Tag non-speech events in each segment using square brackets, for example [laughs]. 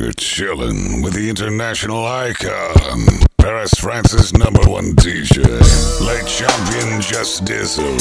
You're chilling with the international icon, Paris France's number one DJ, late champion Just Dizzle.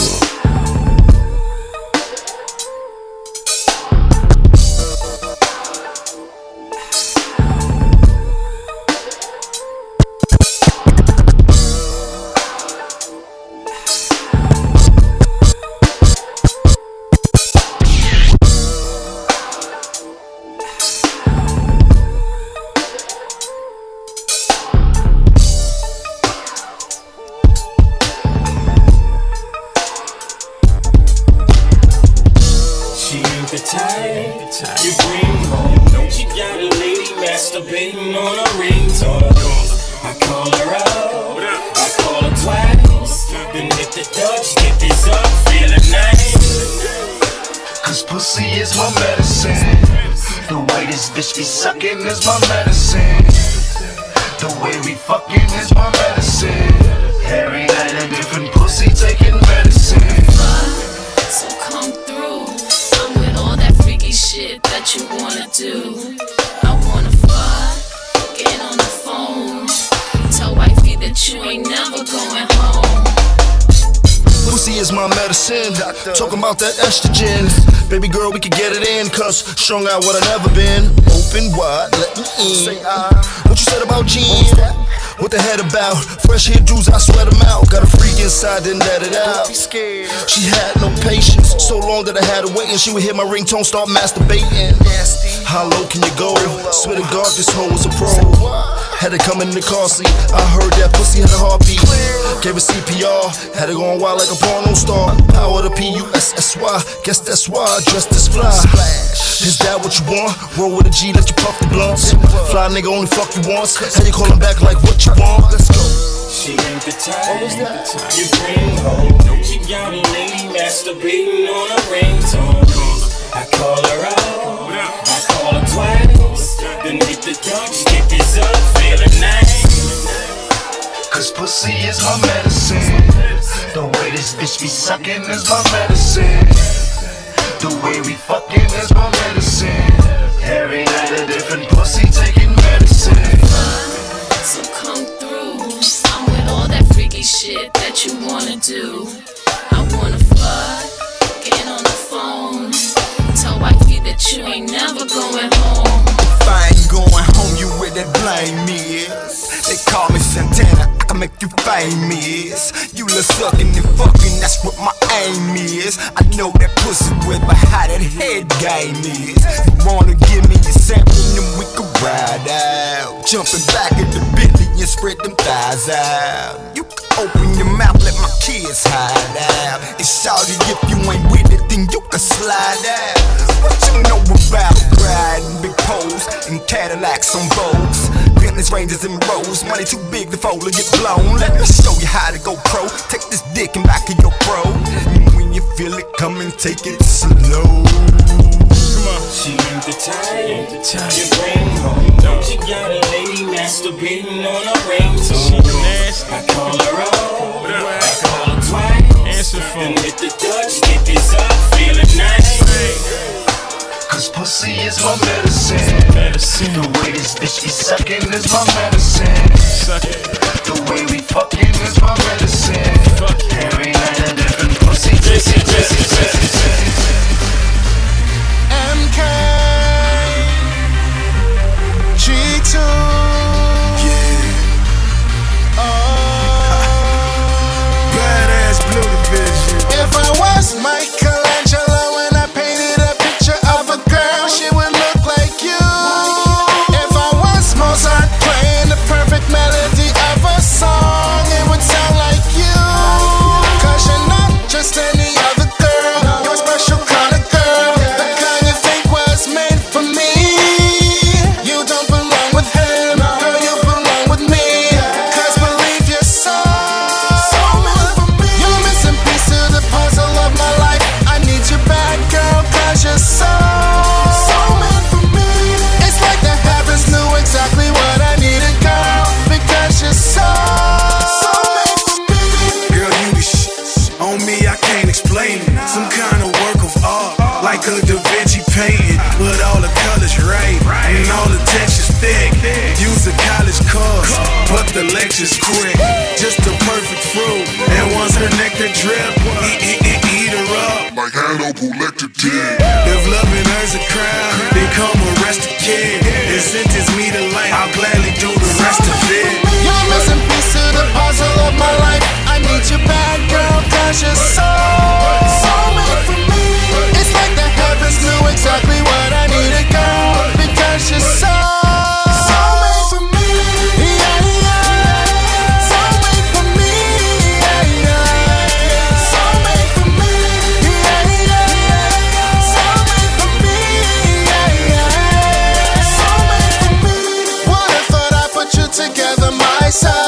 Strung out what I never been. Open wide, let me in. What you said about jeans? What the head about? Fresh hair dudes, I sweat them out. Got a freak inside, then let it out. She had no patience. So long that I had to wait, and she would hear my ringtone start masturbating. How low can you go? Swear to God, this hoe was a pro. Had to come in the car seat. I heard that pussy had a heartbeat. Gave her CPR. Had it going wild like a porno star. Power to P U S S Y. Guess that's why I dressed this fly. Is that what you want? Roll with a G, let you puff the blunts. Fly nigga only fuck you once. How you callin' back like what you want? Let's go. She ain't the type you bring home. She got a lady masturbating on a ringtone. I call her out, I call her twice. Then hit the Dutch, get this up, feeling nice. Cause pussy is my medicine. The way this bitch be sucking is my medicine. The way we fucking is my medicine. Every night a different pussy taking medicine. So come shit that you wanna do. I wanna fuck, get on the phone. Tell wifey that you ain't never going home. If I ain't going home, you where that blame is. They call me Santana, I can make you famous. You love sucking and fucking, that's what my aim is. I know that pussy with how that head game is. You wanna give me a sample, then we can ride out. Jumping back in the Bentley and spread them thighs out. You can open your mouth, let my kids hide out. And shout if you ain't with it, then you can slide out. What you know about riding big poles and Cadillacs on Vogues? Bentleys, Rangers, and Rolls. Money too big to fold or get blown. Let me show you how to go pro. Take this dick and back of your pro. And when you feel it coming, take it slow. She ain't the type you bring home. She got a lady masturbating on a ringtone. I call her out, I call her twice. Then hit pussy is my medicine. medicine. The way this bitch be sucking is my medicine. The way we fucking is my medicine. Every night a different pussy taking medicine. MK G2 all the colors right, and all the textures thick. Use a college course, but the lecture's quick. Just the perfect fruit, and once her nectar drip, eat, eat, eat, eat her up. Like Hannibal Lecter did. If loving her's a crime, then come arrest the kid. And sentence me to life, I'll gladly do the rest of it. You're a missing piece to the puzzle of my life. I need you back, girl, cause you're so, so made for me. It's like the heavens knew exactly what I needed, girl, because you're so, so made for me. Yeah, yeah. So made for me. Yeah, yeah. So made for me. Yeah, yeah. So made for me. Yeah, yeah. So made for me. Would have thought I put you together myself.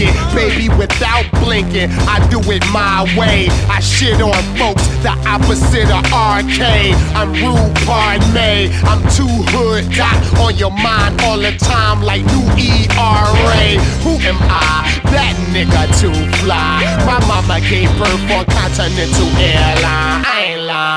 Pinkett. Baby, without blinking, I do it my way. I shit on folks, the opposite of arcade. I'm rude, pardon me. I'm too hood, dot on your mind all the time like new ERA. Who am I? That nigga too fly. My mama gave birth on Continental Airline. I.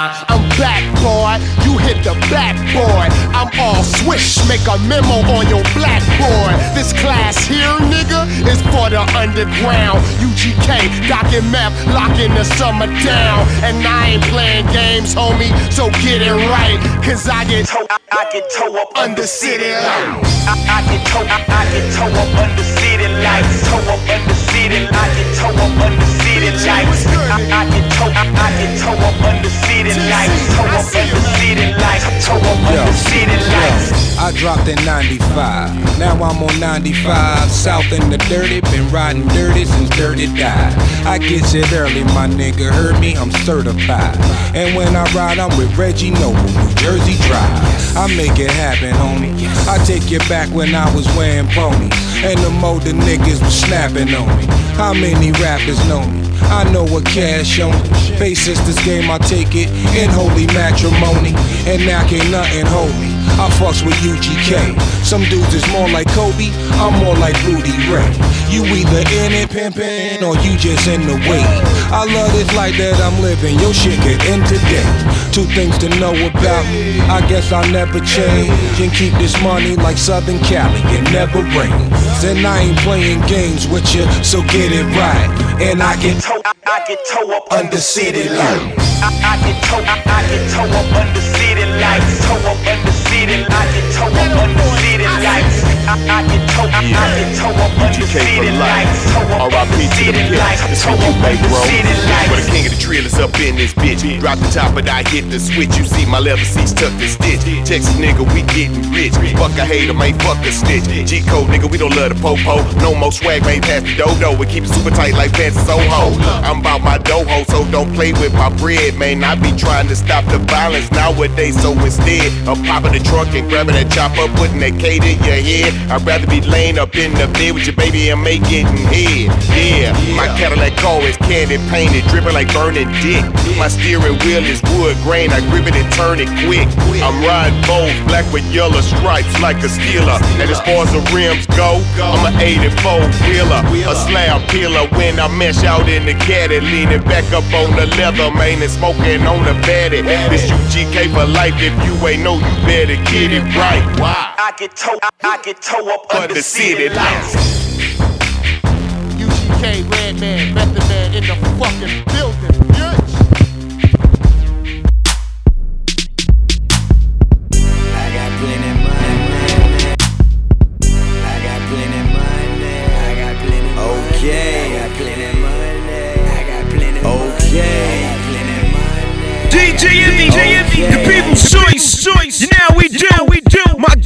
I'm back, boy. You hit the backboard. I'm all swish. Make a memo on your blackboard. This class here, nigga, is for the underground. UGK, and Meth, locking the summer down. And I ain't playing games, homie. So get it right. Cause I get toe, I, I get toe up under city lights. I, I get toe, I, I get toe up under city lights, toe up under city, I get toe up under city lights. I, I get toe, I, I get toe up under city lights, toe up under city lights, toe up under city lights. I dropped in 95. Now I'm on 95. South in the dirty. Been riding dirty since dirty died. I get it early, my nigga. Heard me? I'm certified. And when I ride, I'm with Reggie Noble, New Jersey Drive. I make it happen, homie. I take you back when I was wearing ponies. And the more the niggas was snapping on me. How many rappers know me? I know what cash on me. Face sisters this game, I take it in holy matrimony. And now can't nothing hold me. I fucks with UGK. Some dudes is more like Kobe, I'm more like Rudy Ray. You either in it pimpin' or you just in the way. I love this life that I'm living, your shit get in today. Two things to know about me, I guess I'll never change. And keep this money like Southern Cali, it never rains. And I ain't playing games with you, so get it right. And I get Toe, I get toe up under city lights. I, I get toe, I, I get toe up under city lights, toe up under city, I get toe up under city lights. I, I get toe, I, I get toe up for life. RIP to the pimp. This for you, baby, bro. For the king of the trailers up in this bitch. Drop the top, but I hit the switch. You see my leather seats tucked and stitch. Texas nigga, we getting rich. Fuck a hater, man, fuck a stitch. G code nigga, we don't love the popo. No more swag, man, pass the dodo. We keep it super tight like pants and Soho. I'm about my doho, so don't play with my bread, man. I be trying to stop the violence nowadays, so instead of popping the trunk and grabbing that chopper, putting that K to your head, I'd rather be laying up in the bed with your baby and make getting head. Yeah, my Cadillac car is candy painted, dripping like burning dick. My steering wheel is wood grain, I grip it and turn it quick. I'm riding bold, black with yellow stripes like a steeler. And as far as the rims go, I'm an 84 wheeler, a slab peeler when I mesh out in the caddy, leaning back up on the leather, man, and smoking on the fatty. This UGK for life, if you ain't know, you better get it right. Why? I get toe, I get toe up under city lights. UGK, Redman, Method Man in the fucking building, bitch. I got plenty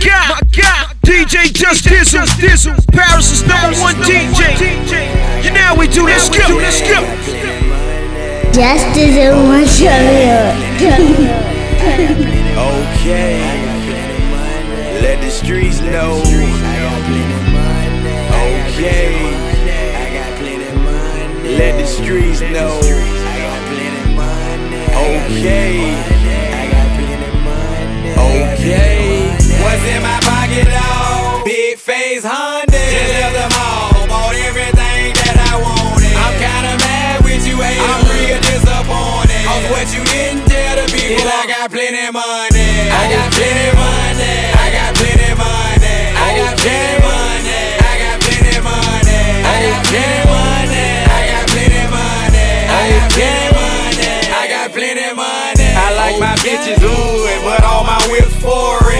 God, my God. DJ Just Dizzle, Dizzle. Paris is number one DJ. You know we do. Let's go, let's go. Just doesn't want [laughs] Okay. Let the streets know. Okay. Let the streets know. Okay. Okay. What's in my pocket, dog? Big face Honda. Just left the mall. Bought everything that I wanted. I'm kinda mad with you, haters. I'm real disappointed. Cause what you didn't tell the people, I got plenty money.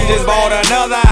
Just bought another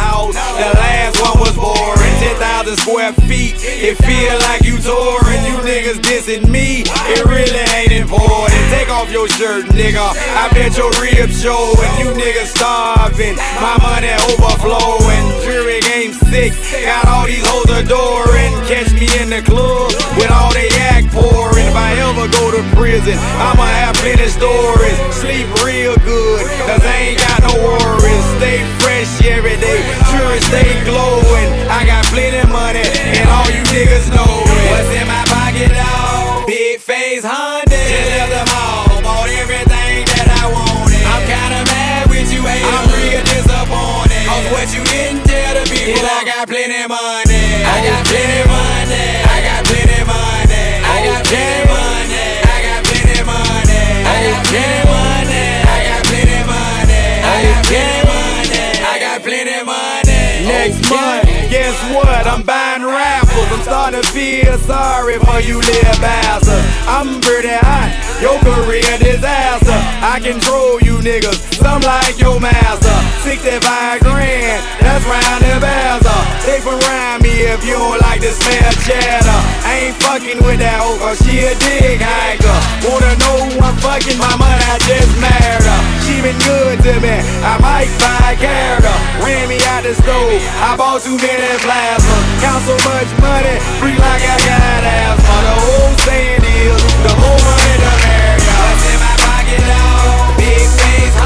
square feet. It feel like you touring. You niggas dissing me. It really ain't important. Take off your shirt, nigga. I bet your ribs showing. You niggas starving. My money overflowing. Jury game six. Got all these hoes adoring. Catch me in the club with all they act pouring. If I ever go to prison, I'ma have plenty stories. Sleep real good, cause I ain't got no worries. Stay fresh every day, sure stay glowing. I got plenty money, and all you niggas know it. What's in my pocket, dog? Big face Honda. Just left the mall, bought everything that I wanted. I'm kinda mad with you, haters. I'm real disappointed. Cause what you didn't tell the people, I got plenty money. I got plenty money. I got plenty money. I got plenty money. I got plenty money. I got plenty money. Next month, guess what? I'm buying raffles. I'm starting to feel sorry for you little bastards. I'm pretty hot, your career disaster. I control you niggas, some like your master. 65 grand, that's round the bazzer. They from around me if you don't like the smell cheddar. I ain't fucking with that hoe, cause she a dick hiker. Wanna know who I'm fucking? My mother I just married her. She been good to me, I might find character. Ran me out the stove, I bought too many plasma. Count so much money, free like I got asthma. The whole saying is, the more money the merrier. What's in my pocket, dog? Big face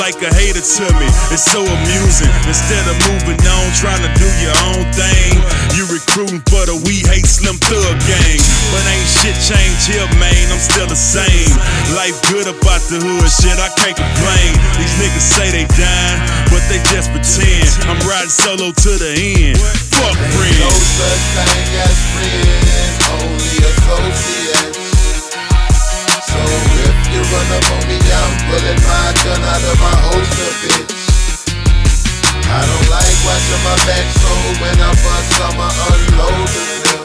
like a hater to me, it's so amusing. Instead of moving on, trying to do your own thing, you recruiting for the We Hate Slim Thug gang. But ain't shit changed here, man, I'm still the same. Life good about the hood, shit, I can't complain. These niggas say they dying, but they just pretend. I'm riding solo to the end. Fuck friends. No such thing as friends, only associates. So if you run up on me, I'm pulling my gun out of my holster, bitch. I don't like watching my back, so when I bust, I'ma unload the clip.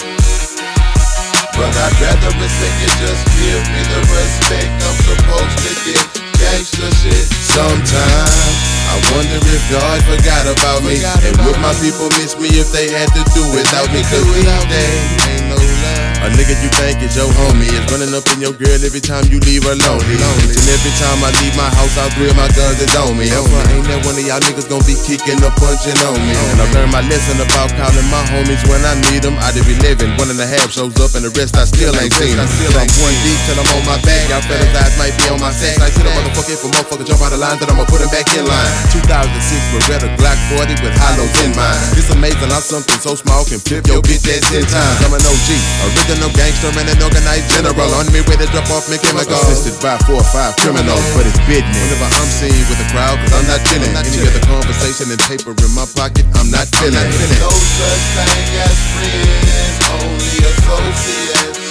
But I'd rather respect you, just give me the respect I'm supposed to get. Gangsta shit. Sometimes I wonder if God forgot about me. And would my people miss me if they had to do without me? Cause these days ain't no love. A nigga you think is your homie is running up in your girl every time you leave her lonely. And every time I leave my house, all three of my guns is on me. Ever ain't that one of y'all niggas gonna be kicking or punching on me? And I learned my lesson about calling my homies when I need them. I did be living, one and a half shows up, and the rest I still ain't seen. I still ain't one deep till I'm on my back. Y'all fellas eyes might be on my sack. I said a motherfucker if a motherfucker jump out of line, then I'ma put him back in line. 2006 Beretta Glock 40 with hollows in mine. It's amazing how something so small can flip your bitch ass 10 times. I'm an OG, original gangster and an organized general. On me way to drop off me chemical. Assisted by four or five criminals, but it's business. Whenever I'm seen with a crowd, cause I'm not chilling. Any other conversation and paper in my pocket, I'm not feeling. No such thing as friends, only associates.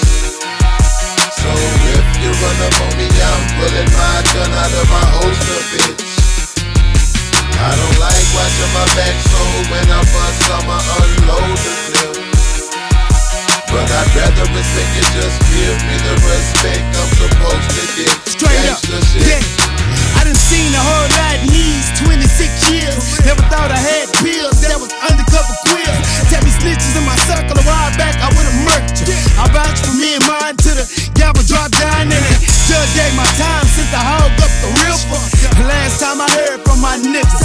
So if you run up on me, I'm pulling my gun out of my holster, bitch. I don't like watching my back, so when I bust, I'ma unload the clip. But I'd rather respect you, just give me the respect I'm supposed to get. Straight up, shit. yeah. I done seen a whole lot in these 26 years. Never thought I had pills that was undercover queers. Tell me snitches in my circle a while back, I would've murked you. I vouch for me and mine to the gavel drop down and the judge gave my time since I hog up the river. The last time I heard from my niggas.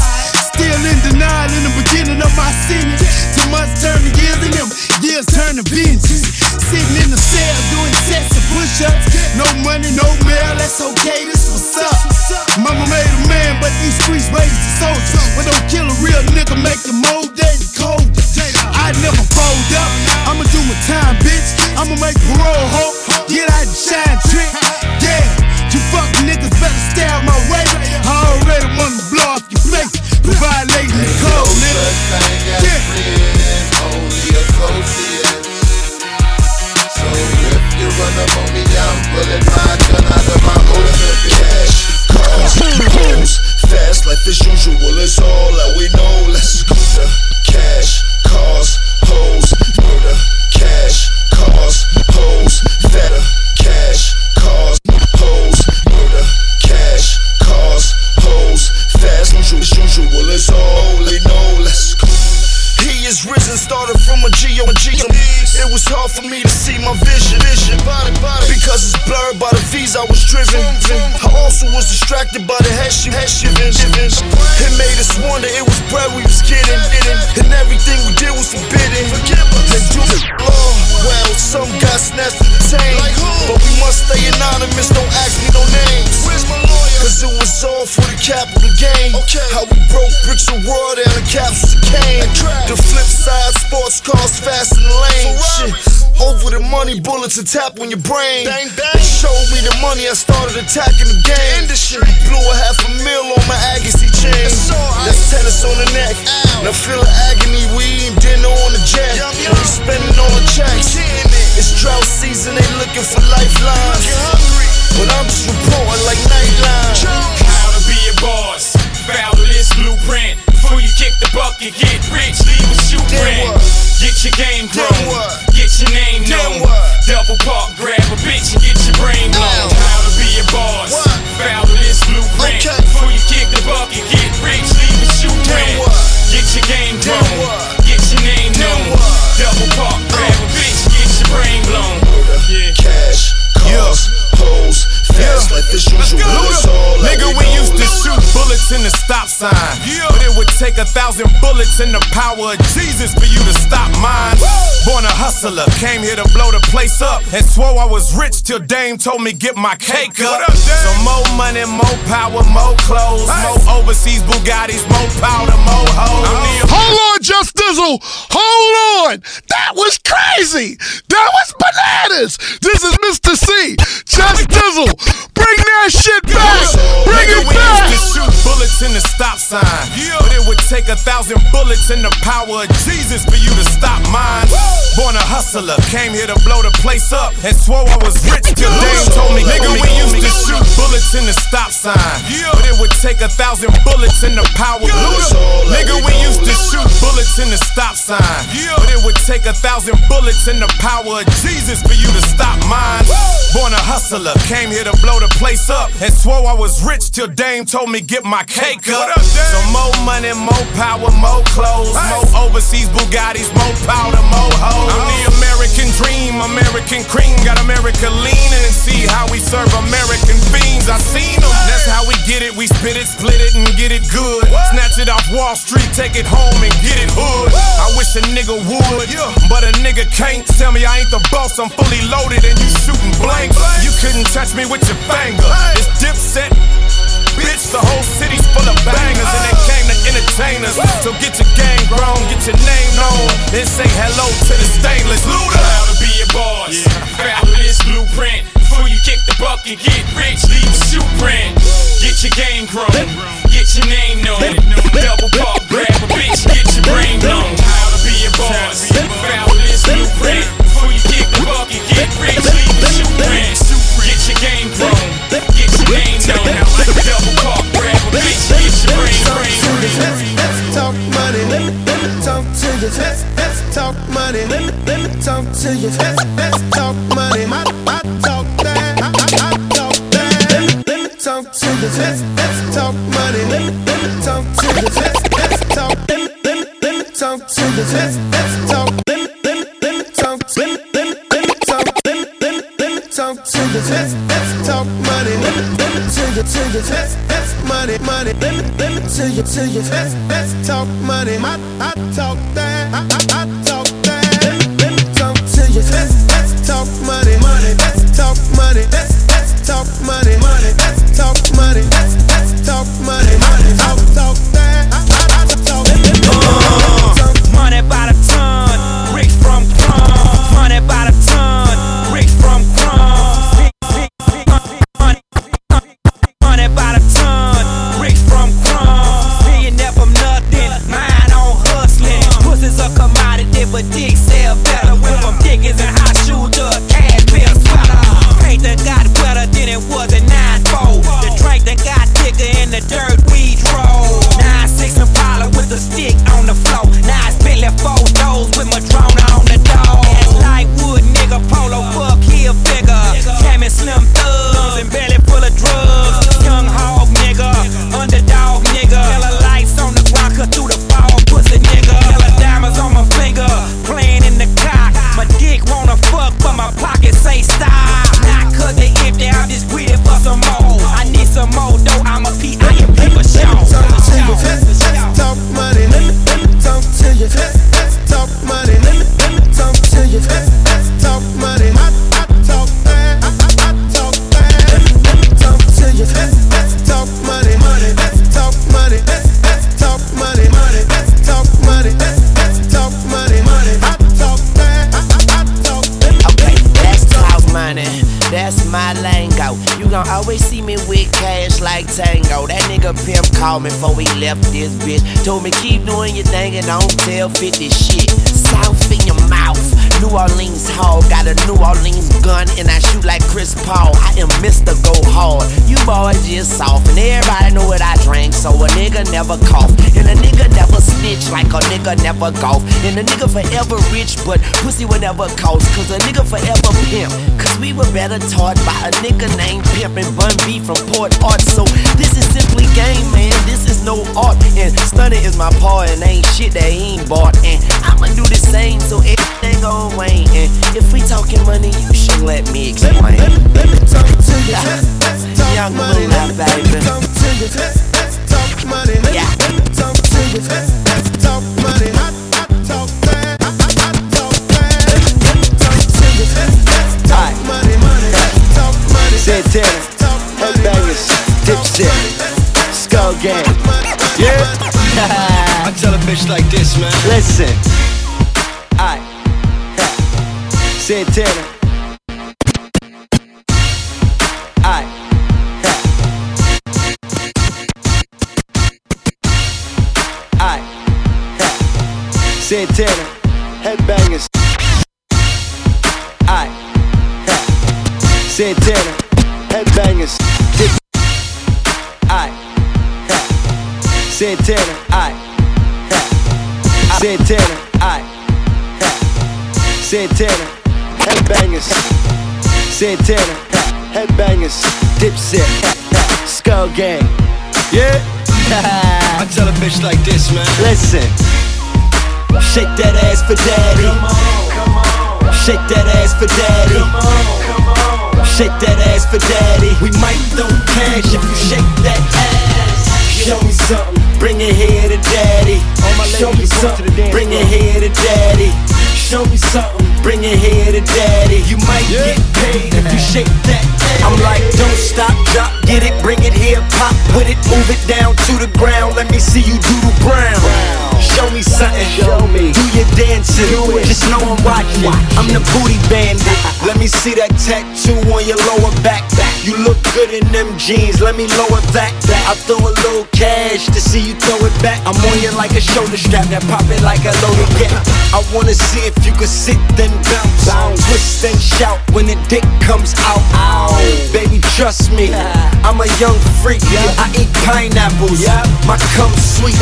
Still in denial in the beginning of my sentence. Two months turn years and them years turn to vengeance. Sitting in the cell doing sets of push-ups. No money, no mail, that's okay, this what's up. Mama made a man, but these streets raised a soldier. But don't kill a real nigga, make you mold that and cold. I never fold up, I'ma do my time, bitch. I'ma make parole hope, get out and shine trick. Yeah, fuck niggas better stay out my way. I already wanna blow off your face for violating the code, nigga. Yeah. Only associate. So if you run up on me, I'm pulling bullets tap on your brain. They hustler, came here to blow the place up. And swore I was rich till Dame told me get my cake up. So more money, more power, more clothes, more overseas Bugattis, more powder, more hoes. Hold on, Just Dizzle. Hold on. That was crazy. That was bananas. This is Mr. C. Just Dizzle. That shit back. Bring Nigga, it we back. used to shoot bullets in the stop sign. But it would take a thousand bullets and the power of Jesus for you to stop mine. Born a hustler, came here to blow the place up. And swore I was rich till Dame told me, nigga, we used to shoot bullets in the stop sign. But it would take a thousand bullets and the power of Jesus. Nigga, we used to shoot bullets in the stop sign. But it would take a thousand bullets and the power of Jesus for you to stop mine. Born a hustler, came here to blow the place up. And swore I was rich till Dame told me get my cake up. up So more money, more power, more clothes, more overseas Bugattis, more powder, more hoes. Oh. I'm the American dream, American cream. Got America leaning and see how we serve American fiends. I seen them. That's how we get it. We spit it, split it, and get it good. Snatch it off Wall Street, take it home and get it hood. I wish a nigga would, but a nigga can't tell me I ain't the boss. I'm fully loaded and you shooting blanks. You couldn't touch me with your finger. It's dipset. Bitch, the whole city's full of bangers and they came to entertain us. So get your game grown, get your name known, then say hello to the stainless looter. How to be a boss. Follow this blueprint. Before you kick the bucket, get rich, leave a shoe print. Get your game grown. Get your name known. Double park, grab a bitch, get your brain blown. How to be a boss. Follow this blueprint. Before you kick the bucket, get rich, leave a shoe print. Get your game grown. Get your name known. Double park, grab a bitch, get your brain brain. Let's talk money. Let me, let me talk to you. Let's talk money. Let me, let me talk to you. Let's, let's talk money. My, my Let's, talk money. Let me, let me talk to. Let's, let's talk. Let me, let me, let me talk to. Let's, let's talk. Let me, let me, let me talk. Let me, let me, let me talk. To. Let's, let's talk money. Let me, let me to you, to you. Let's, let's money, money. Let me, let me you, you. Let's, let's talk money. My, I talk that. I, I, I talk that. Let me, let me talk to you. Let's, let's talk money, money. Let's talk money. Let's, let's talk money, money. Let's talk money. Let's, let's talk money, called me before he left this bitch. Told me keep doing your thing and don't tell 50 shit. South in your mouth. New Orleans hog, got a New Orleans gun and I shoot like Chris Paul. I am Mr. Go Hard. You boys just soft and everybody know what I drank, so a nigga never cough and a nigga never snitch like a nigga never golf. And a nigga forever rich, but pussy will never cost. Cause a nigga forever pimp. Cause we were better taught by a nigga named Pimp and Bun B from Port Art. So this is simply game, man. This is no art. And stunning is my part and ain't shit that he ain't bought. And I'ma do the same so everything gon' wane. And if we talking money, you should let me explain. Let, let, let me talk to you. Young Moolah, baby. Talk to you. Let's talk money. Yeah. Let me talk to you. Let's talk money. I, I talk that. I, I, I talk that. Let me, let me talk to you. Let's talk money. Money. Let's talk money. Santana, Headbangers, Dipset, Skull Gang. Yeah. [laughs] I tell a bitch like this, man. Listen. I. Santana. I. I. Santana. Headbangers. I. Santana. Headbangers. Dip. I. Santana. I. Santana. I. Santana. Headbangers. Santana. Headbangers. Dipset. Skull Gang. Yeah. [laughs] I tell a bitch like this, man. Listen. Shake that ass for daddy. Come on, come on Shake that ass for daddy. Come on, come on Shake that ass for daddy. We might throw cash if you shake that ass. Show me something, bring it here to daddy. Show me something, bring it here to daddy. Show me something, bring it here to daddy. You might get paid if you shake that ass. I'm like, don't stop, drop, get it, bring it here, pop with it, move it down to the ground. Let me see you do the brown. Show me something, show me. Do your dancing, just know I'm watching. I'm the booty bandit. Let me see that tattoo on your lower back. You look good in them jeans, let me lower that. I throw a little cash to see you throw it back. I'm on you like a shoulder strap that pop it like a loaded gap. I wanna see if you can sit then bounce, twist and shout when the dick comes out. Baby, trust me, I'm a young freak. I eat pineapples, my cum sweet,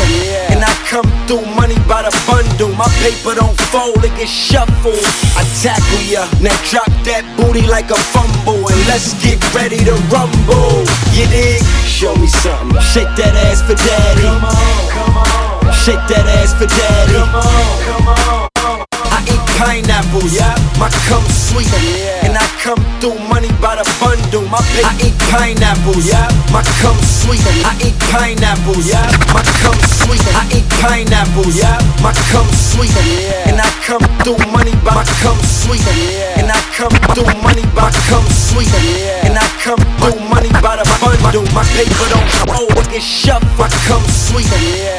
and I come through money by the bundle. My paper don't fold, it gets shuffled. I tackle ya, now drop that booty like a fumble, and let's get ready to rumble. You dig? Show me something. Shake that ass for daddy. Come on, come on. Shake that ass for daddy. Come on, come on. I eat pineapples, Yeah. my cum sweet, and I come through money by the bundle. My paper. I eat pineapples, Yeah. my cum sweet. I eat pineapples, Yeah. my cum sweet. I eat pineapples, my cum sweet, and I come through money by my cum sweet, and I come through money by cum sweet, and I come through money by the bundle. My paper don't roll, it get shoved. My cum sweet,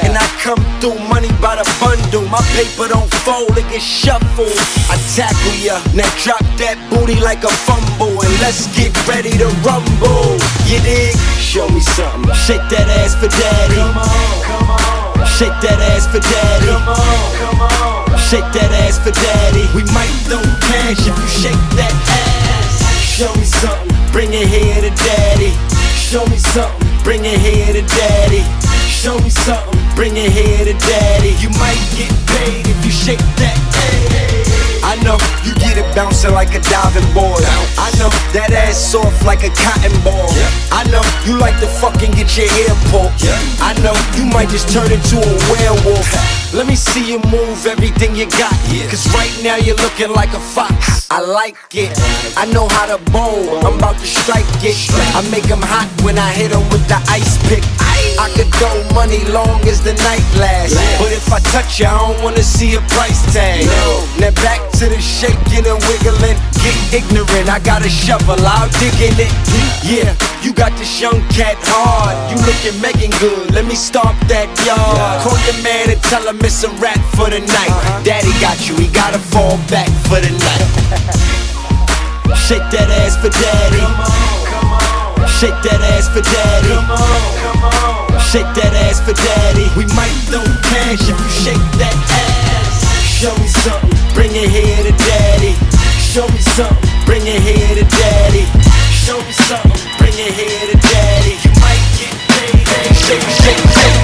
and I come through money by the bundle. My paper don't fold, it get shuffled. I tackle ya, now drop that booty like a fumble, and let's get ready to rumble. You dig? Show me something. Shake that ass for daddy. Come on, come on. Shake that ass for daddy. Come on, come on. Shake that ass for daddy. We might throw cash if you shake that ass. Show me something. Bring it here to daddy. Show me something. Bring it here to daddy. Show me something. Bring it here to daddy. You might get paid if you shake that ass. I know you get it bouncing like a diving board. I know that ass soft like a cotton ball. I know you like to fucking get your hair pulled. I know you might just turn into a werewolf. Let me see you move everything you got. Cause right now you're looking like a fox. I like it. I know how to bowl. I'm about to strike it. I make 'em hot when I hit 'em with the ice pick. I could go money long as the night lasts. But if I touch you, I don't wanna see a price tag. Now back to the shaking and wiggling. Get ignorant, I got a shovel, I'll dig in it. Yeah, you got this young cat hard. You looking Megan good, let me stomp that yard. Call your man and tell him it's a rap for the night. Uh-huh. Daddy got you, he gotta fall back for the night. [laughs] Shake that ass for daddy. Shake that ass for daddy. Come on, come on. Shake that ass for daddy. We might throw cash if you shake that ass. Show me something, bring it here to daddy. Show me something, bring it here to daddy. Show me something, bring it here to daddy. You might get paid. Shake, shake, shake.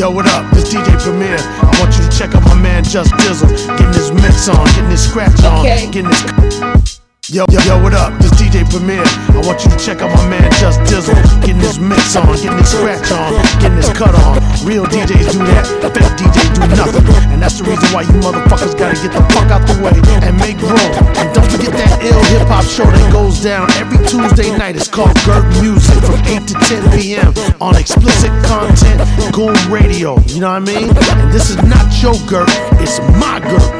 Yo, what up? This DJ Premier. I want you to check out my man Just Dizzle. Getting his mix on, getting his scratch on, Okay. getting his. Yo, yo, yo, what up? This DJ Premier. I want you to check out my man Just Dizzle. Getting his mix on, getting his scratch on, getting his cut on. Real DJs do that, fake DJs do nothing. And that's the reason why you motherfuckers gotta get the fuck out the way and make room. And don't forget that ill hip hop show that goes down every Tuesday night. It's called Gert Music from 8 to 10 p.m. on explicit content, Goon Radio. You know what I mean? And this is not your Gert, it's my Gert.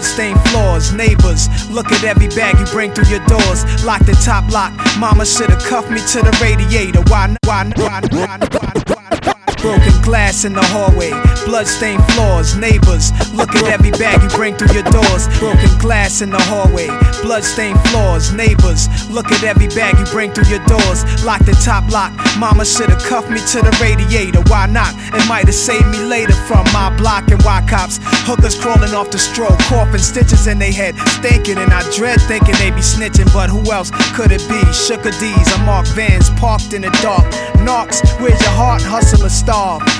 Bloodstained floors, neighbors. Look at every bag you bring through your doors. Lock the top lock. Mama should've cuffed me to the radiator. Why, why, why, why, n- why, n- why, n- Broken glass in the hallway, bloodstained floors, neighbors. Look at every bag you bring through your doors. Broken glass in the hallway, bloodstained floors, neighbors. Look at every bag you bring through your doors. Lock the top lock. Mama should've cuffed me to the radiator. Why not? It might have saved me later from my block and why cops. Hookers crawling off the stroke, coughing stitches in their head, stinking. And I dread thinking they be snitching, but who else could it be? Sugar D's, I'm Mark Vans, parked in the dark. Knocks, where's your heart? Hustle or starve.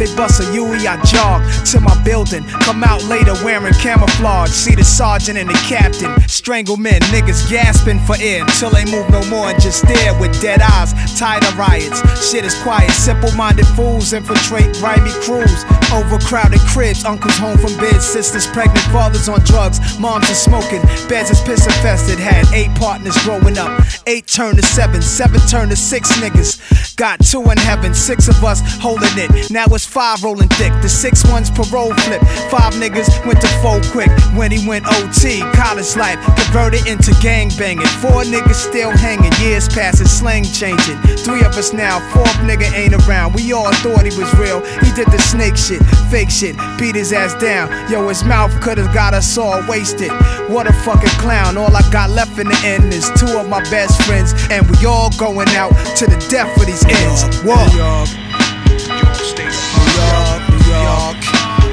They bust a Huey, I jog to my building. Come out later wearing camouflage. See the sergeant and the captain. Strangle men, niggas gasping for air until they move no more and just stare with dead eyes. Tired of riots, shit is quiet. Simple minded fools infiltrate grimy crews. Overcrowded cribs, uncles home from bed, sisters pregnant, fathers on drugs, moms are smoking. Beds is piss infested. Had eight partners growing up. Eight turned to seven, seven turned to six niggas. Got two in heaven, six of us holding it. Now it's five rolling thick. The six ones parole flip. Five niggas went to four quick when he went OT. College life converted into gang banging. Four niggas still hanging. Years passing, slang changing. Three of us now, fourth nigga ain't around. We all thought he was real. He did the snake shit, fake shit, beat his ass down. Yo, his mouth could've got us all wasted. What a fucking clown. All I got left in the end is two of my best friends, and we all going out to the death for these ends. Whoa.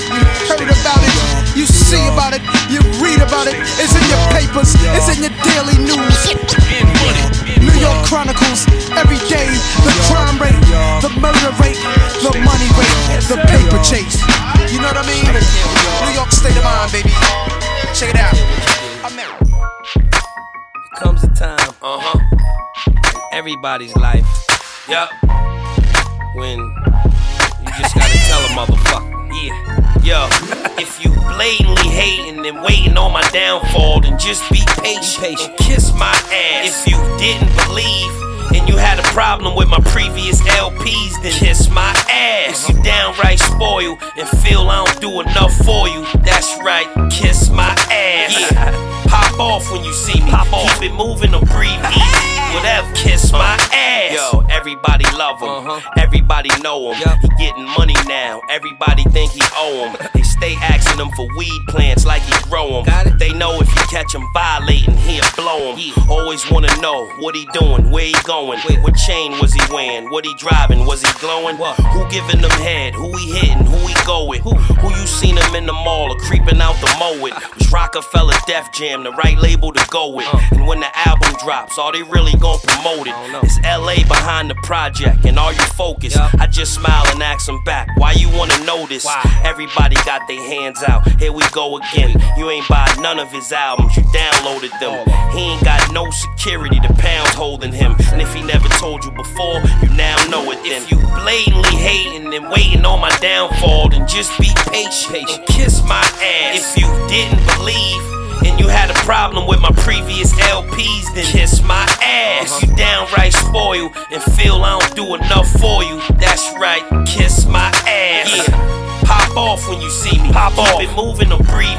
You heard about it, you see about it, you read about it. It's in your papers, it's in your daily news. New York Chronicles, every day, the crime rate, the murder rate, the money rate, the paper chase. You know what I mean? New York state of mind, baby. Check it out. comes a time, uh huh, in everybody's life. Yup. When you just gotta tell a motherfucker, yeah. Yo, if you blatantly hating and waiting on my downfall, then just be patient. and Kiss my ass. If you didn't believe and you had a problem with my previous LPs, then kiss my ass. If you downright spoil and feel I don't do enough for you, that's right, kiss my ass. Yeah. [laughs] Pop off when you see me. Pop off. Keep it moving or breathe easy. Whatever, kiss my ass. Yo, everybody love him. Uh-huh. Everybody know him. He getting money now. Everybody think he owe him. They stay asking him for weed plants like he grow them. They know if you catch him violating, he'll blow him. Always wanna know what he doing, where he going, what chain was he wearing, what he driving, was he glowing? What? Who giving him head, who he hitting, who he go with, who you seen him in the mall or creeping out the mow with? Was Roc-A-Fella Def Jam the right label to go with? Uh. And when the album drops, are they really gonna promote it? It's LA behind the project, and are you focused? I just smile and ask him back, why you wanna know this? Everybody got their hands out, here we go again. You ain't buy none of his albums, you downloaded them. Oh. He ain't got no security, the pound's holding him. And if he never told you before, you now know it. Then If you blatantly hating and waiting on my downfall, then just be patient and kiss my ass. If you didn't believe. And you had a problem with my previous LPs, then kiss my ass. Uh-huh. You downright spoil and feel I don't do enough for you. That's right, kiss my ass. Yeah. Pop off when you see me. Pop off. Keep it moving or breathe.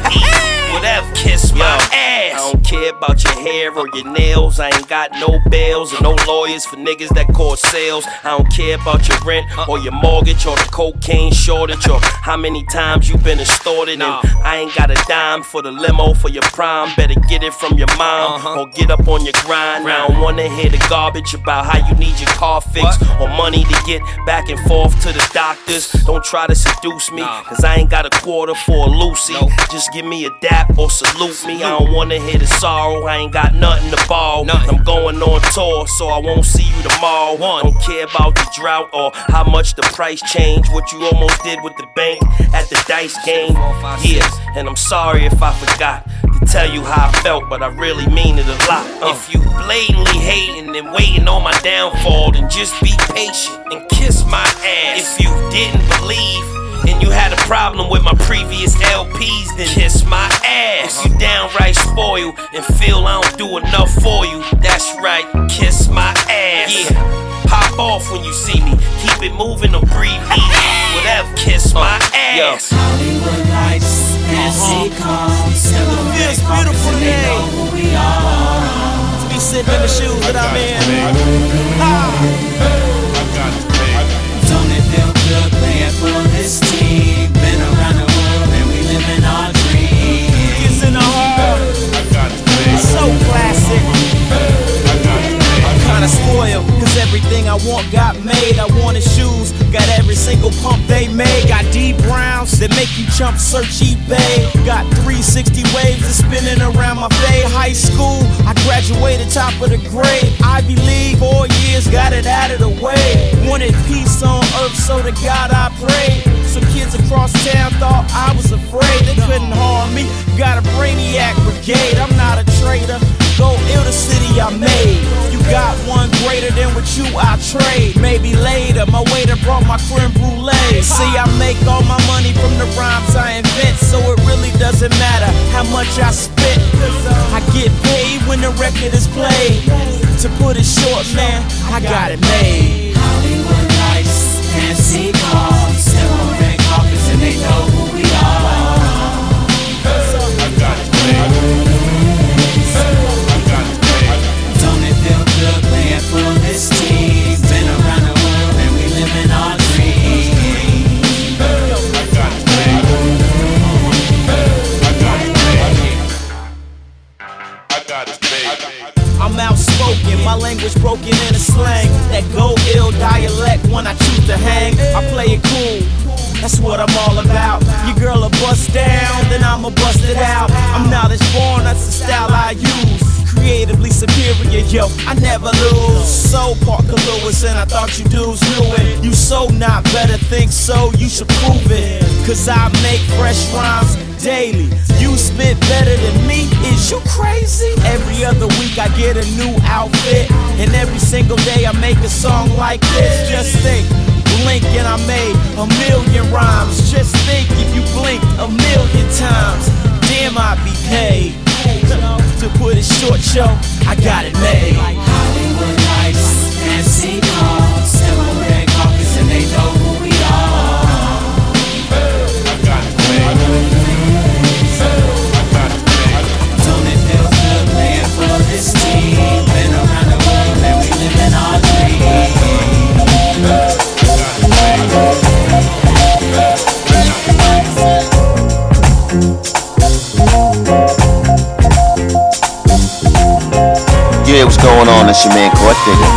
Whatever, kiss my ass. I don't care about your hair or your nails. I ain't got no bails or no lawyers for niggas that cause sales. I don't care about your rent uh. or your mortgage or the cocaine shortage or how many times you been extorted. And I ain't got a dime for the limo for your prime. Better get it from your mom uh-huh. or get up on your grind. I don't wanna hear the garbage about how you need your car fixed or money to get back and forth to the doctors. Don't try to seduce me, cause I ain't got a quarter for a Lucy. Just give me a dap or salute me. I don't wanna hear the sorrow, I ain't got nothing to borrow. I'm going on tour, so I won't see you tomorrow. One Don't care about the drought or how much the price changed. What you almost did with the bank at the dice game. Yeah, and I'm sorry if I forgot to tell you how I felt, but I really mean it a lot. If you blatantly hating and waiting on my downfall, then just be patient and kiss my ass. If you didn't believe and you had a problem with my previous LPs, then kiss my ass. If you downright spoil and feel I don't do enough for you, that's right, kiss my ass. Yeah, pop off when you see me. Keep it moving or breathe easy. Whatever, kiss my ass. Hollywood lights and sitcoms. Feels beautiful today. We are. To be sitting in the shoes that I'm in. Want got made. I wanted shoes, got every single pump they made. Got D Browns that make you jump search eBay. Got 360 waves that's spinning around my fade. High school, I graduated top of the grade. Ivy League, four years, got it out of the way. Wanted peace on earth, so to God I prayed. Some kids across town thought I was afraid they couldn't harm me. Got a brainiac brigade, I'm not a traitor. Go ill the city I made. You got one greater than what you I trade. Maybe later, my waiter brought my creme brulee. See, I make all my money from the rhymes I invent, so it really doesn't matter how much I spit. I get paid when the record is played. To put it short, man, I got it made. Hollywood lights sitcoms. Sit on red carpets and they know language broken in a slang. That go ill dialect when I choose to hang. I play it cool. That's what I'm all about. Your girl a bust down, then I'ma bust it out. I'm knowledge born, that's the style I use. Creatively superior, yo, I never lose. So Parker Lewis, and I thought you dudes knew it. You so not better, think so, you should prove it. Cause I make fresh rhymes daily. You spit better than me, is you crazy? Every other week I get a new outfit, and every single day I make a song like this. Just think, blink and I made a million rhymes. Just think if you blinked a million times, damn I'd be paid. [laughs] To put it short, show, I got it made. Hollywood lights and. Yeah, what's going on? It's your man Court Digger,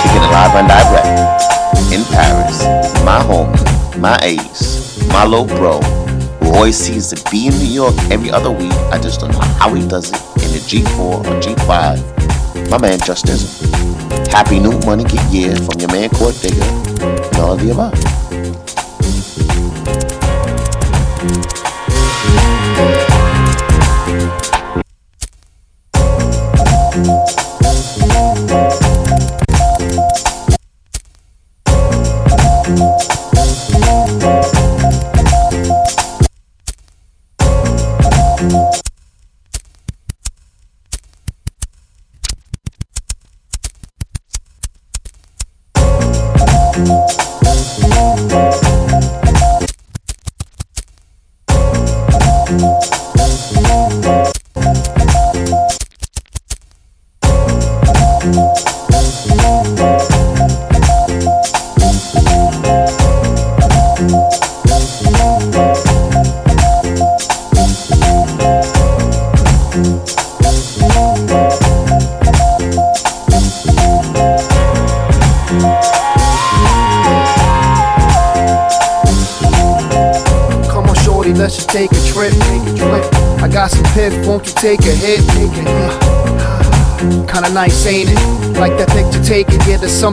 kicking it live and direct in Paris. My homie, my ace, my little bro, who always seems to be in New York every other week. I just don't know how he does it in the G4 or G5. My man Justice. Happy new money year from your man Court Digger and all of the above.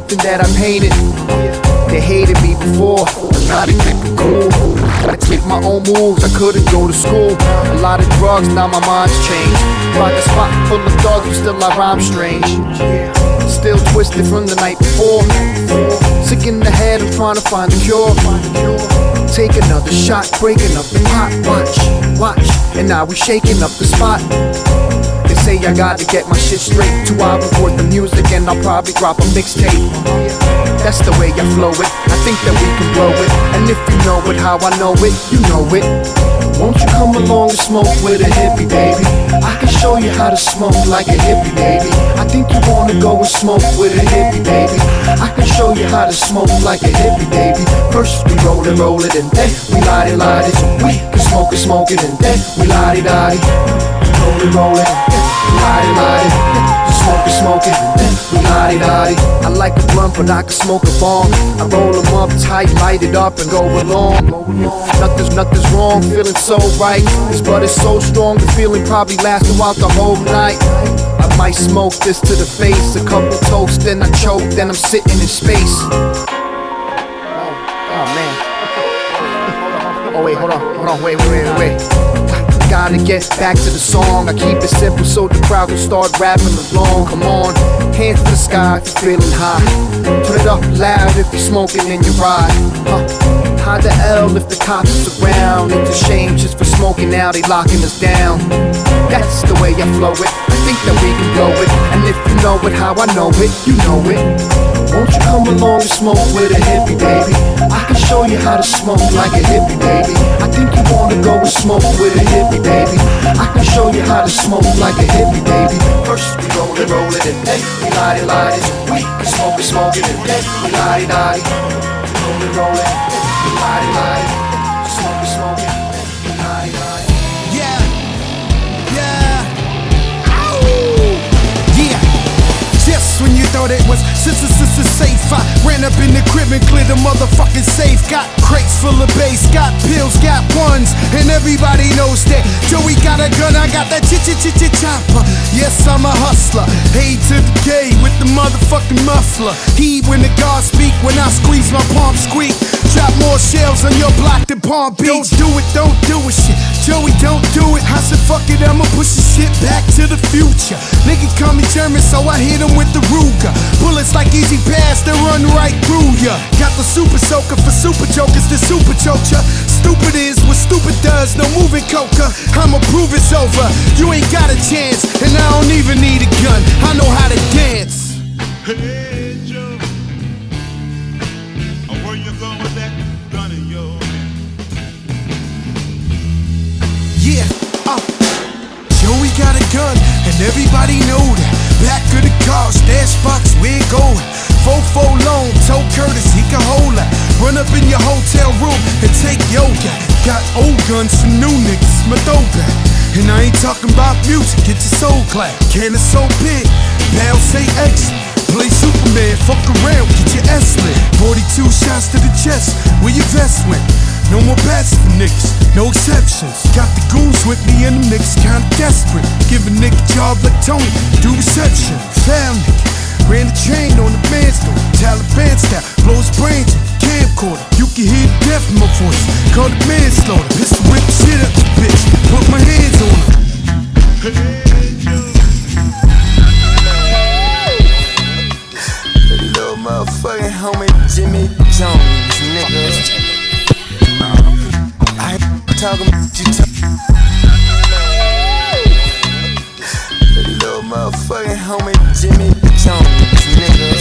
Something that I painted. They hated me before, they think I'm cool. I take my own moves, I couldn't go to school. A lot of drugs, now my mind's changed. Like a spot full of dogs, but still I rhyme strange. Still twisted from the night before. Sick in the head, I'm trying to find a cure. Take another shot, breaking up the pot. Watch, watch, and now we shaking up the spot. Say I gotta get my shit straight. Two hours worth of music, and I'll probably drop a mixtape. That's the way I flow it. I think that we can blow it. And if you know it, how I know it, you know it. Won't you come along and smoke with a hippie, baby? I can show you how to smoke like a hippie, baby. I think you wanna go and smoke with a hippie, baby. I can show you how to smoke like a hippie, baby. First we roll it, roll it, and then we light it, light it. So we can smoke it, smoke it, and then we light it, light it. Roll it, roll it, it, and then we light it. I like a blunt, but I can smoke a bomb. I roll them up tight, light it up, and go along. Nothing's, nothing's wrong, feeling so right. This bud is so strong, the feeling probably lasts throughout the whole night. I might smoke this to the face, a couple toasts, then I choke, then I'm sitting in space. Oh, oh man. [laughs] Oh wait, hold on, hold on, wait, wait, wait, wait. Gotta get back to the song. I keep it simple so the crowd can start rapping along. Come on, hands to the sky if you're feeling high. Turn it up loud if you're smoking in your ride. Huh. The L if the cops is around. It's a shame just for smoking now, they locking us down. That's the way I flow it. I think that we can blow it. And if you know it, how I know it, you know it. Won't you come along and smoke with a hippie, baby? I can show you how to smoke like a hippie, baby. I think you wanna go and smoke with a hippie, baby. I can show you how to smoke like a hippie, baby. First we roll it, roll it, and then we light it, light it. We can smoke it, smoke it, and then we light it, light it. Roll it, roll it, light it, light it. Thought it was sister, sister safe, I ran up in the crib and cleared the motherfucking safe. Got crates full of bass, got pills, got ones, and everybody knows that Joey got a gun. I got that chit chit chit chit chopper. Yes, I'm a hustler. Hey to the K with the motherfucking muffler. He when the guards speak, when I squeeze my palm squeak. Drop more shells on your block than Palm Beach. Don't do it, don't do it, shit. Joey, don't do it. I said, fuck it, I'ma push the shit back to the future. Nigga call me German, so I hit him with the Ruger. Bullets like easy pass, they run right through ya. Got the super soaker for super jokers, the super choker. Stupid is what stupid does, no moving coca. I'ma prove it's over. You ain't got a chance, and I don't even need a gun. I know how to dance. Everybody know that. Back of the car, stash box, we ain't going. Fofo long, told Curtis he can hold that. Run up in your hotel room and take yoga. Got old guns from new niggas, my throwback. And I ain't talking about music, get your soul clap. Can is so big, Bell say excellent. Play Superman, fuck around, get your S lit. 42 shots to the chest, where your vest went. No more bats for niggas, no exceptions. Got the goons with me and the niggas kinda desperate. Give a nigga job like Tony, do reception. Foul nigga, ran the chain on the bandstand. Taliban style, blow his brains in the camcorder. You can hear the death in my voice, call it manslaughter. Pistol whip the shit up the bitch, put my hands on her. Little motherfucking homie Jimmy Jones, nigga. Talking you talk. Little motherfucking homie Jimmy Jones, nigga.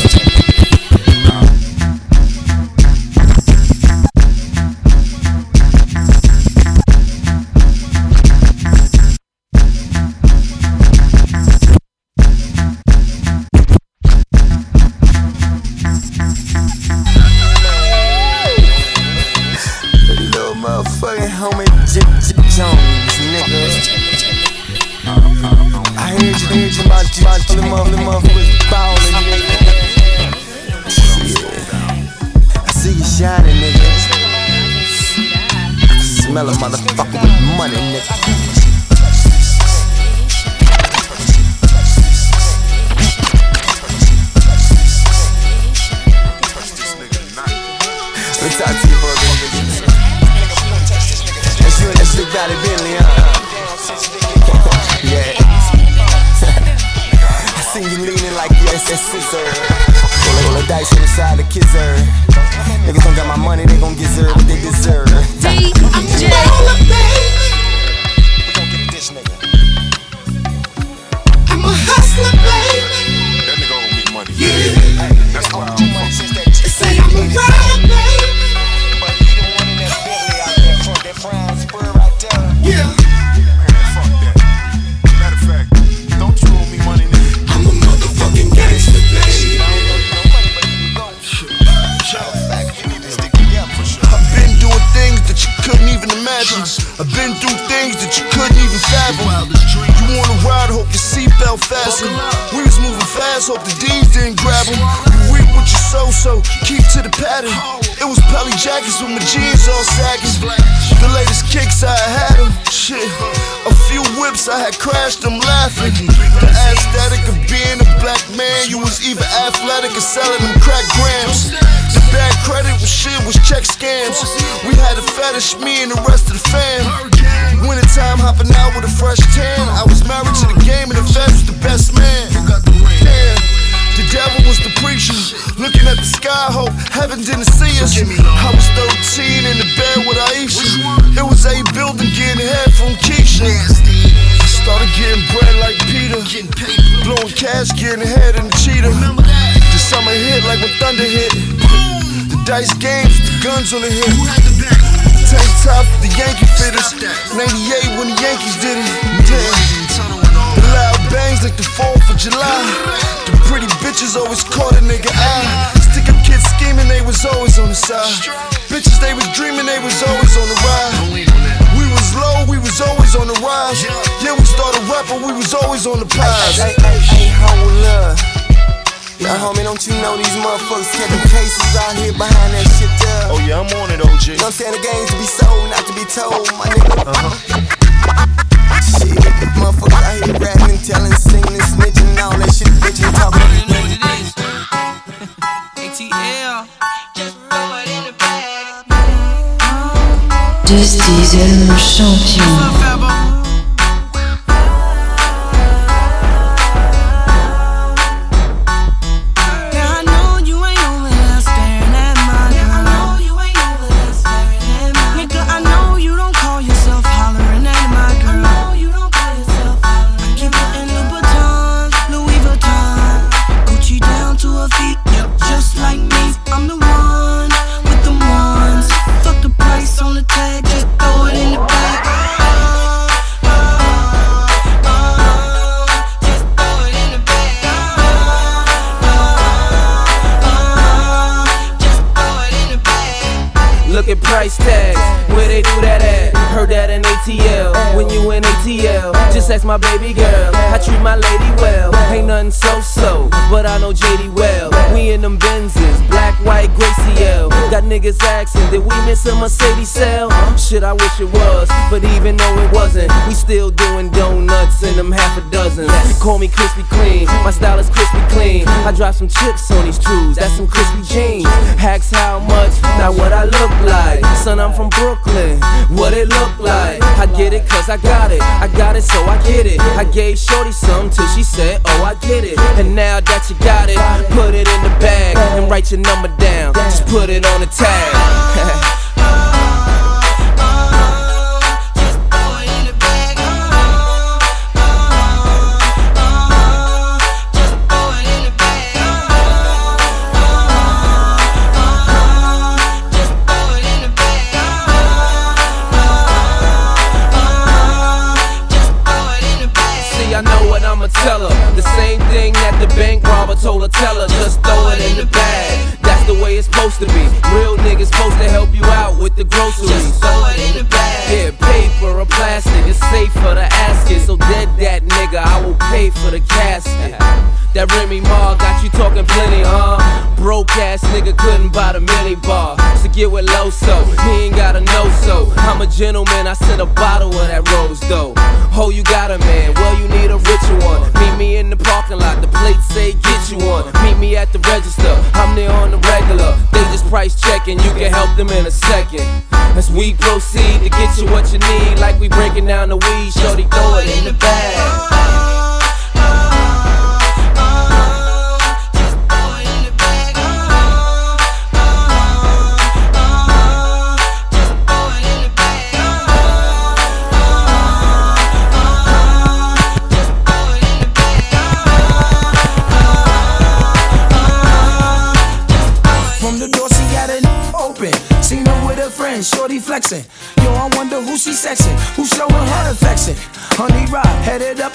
Diesel champion. Yeah,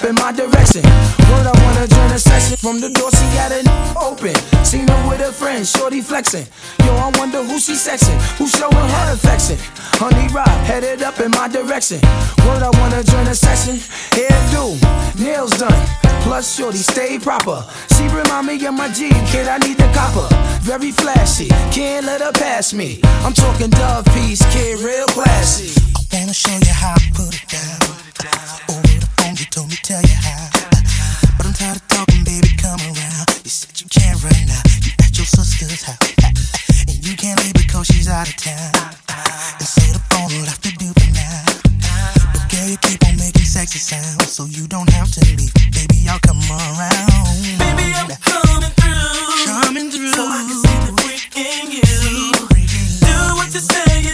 in my direction. Word, I wanna join a session. From the door, she got it open. Seen her with her friends, shorty flexing. Yo, I wonder who she sexing, who showing her affection. Honey Rock headed up in my direction. Word, I wanna join a session. Hairdo, nails done. Plus, shorty stay proper. She remind me of my G, kid. I need the copper. Very flashy, can't let her pass me. I'm talking Dove piece, kid, real classy. I wanna show you how I put it down. The you told me tell you how. But I'm tired of talking, baby, come around. You said you can't right now. You at your sister's house. And you can't leave because she's out of town. And so the phone will have to do for now. But girl, you keep on making sexy sounds. So you don't have to leave. Baby, I'll come around. Baby, I'm coming through. Coming through. So I can see the freak in you. Do what you say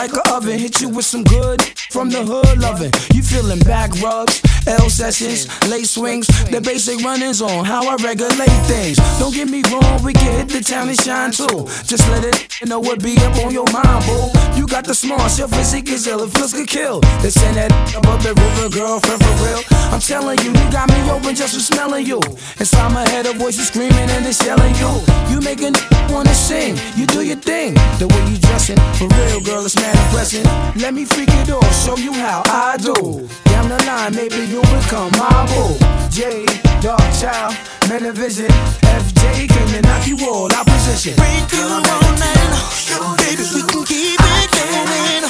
like a oven. Hit you with some good from the hood loving. You feeling back rubs, L sessions, late swings, the basic runnings on how I regulate things. Don't get me wrong, we can hit the town and shine too. Just let it know what be up on your mind, boo. You got the smarts, your physique is ill, it feels could kill. They send that [laughs] above the river, girlfriend for real. I'm telling you, you got me open just for smelling you. Inside my head, a voice is screaming and it's yelling you. You make a [laughs] wanna sing, you do your thing. The way you dressing, for real, girl, it's mad impressive. Let me freak it off, show you how I do. Down the line, maybe you'll become my boo. J, Dark Child, Men of Vizion, FJ came to knock you all out position. Freak you all night. Baby, we can keep it going.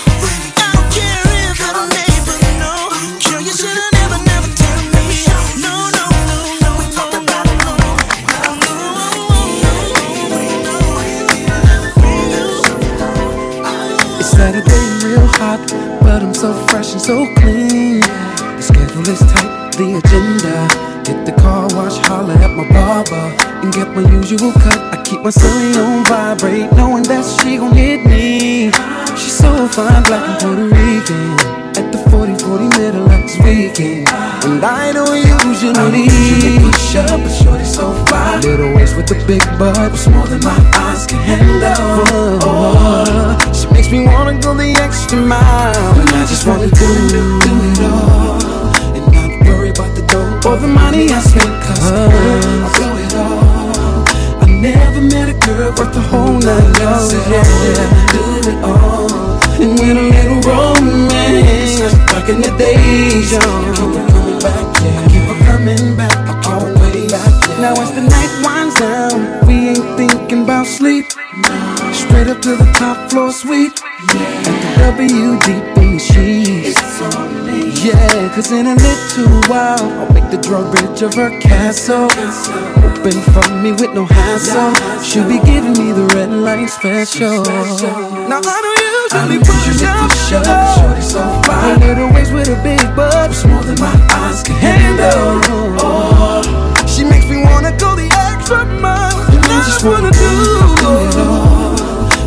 But I'm so fresh and so clean. The schedule is tight, the agenda. Hit the car wash, holler at my barber, and get my usual cut. I keep my celly on vibrate, knowing that she gon' hit me. She's so fine, black and Puerto Rican. At the 40 40 middle of this weekend. And I don't usually push up, but shorty so fine. Little waist with the big butt, it's more than my eyes can handle. Oh, makes me wanna go the extra mile. And I just wanna do, do it all. And not worry about the dough or the money I spent. Cause uh-huh. girl, I'll blow it all. I never met a girl worth the whole nine yards. Yeah, do it all. And with a little romance, back in the days, young. Keep her coming back, yeah. Keep her coming back, always. Now as the night winds down, we ain't thinking about sleep. Straight up to the top floor suite yeah. at the WDB sheets. Yeah, cause in a little while, I'll make the drawbridge of her castle. Open for me with no hassle. She'll be giving me the red light special. Now I don't usually push up, shut up. Shorty so fine. Little waist with a big butt. It's more than my eyes can handle. Oh. She makes me wanna go the extra mile. And I just wanna do.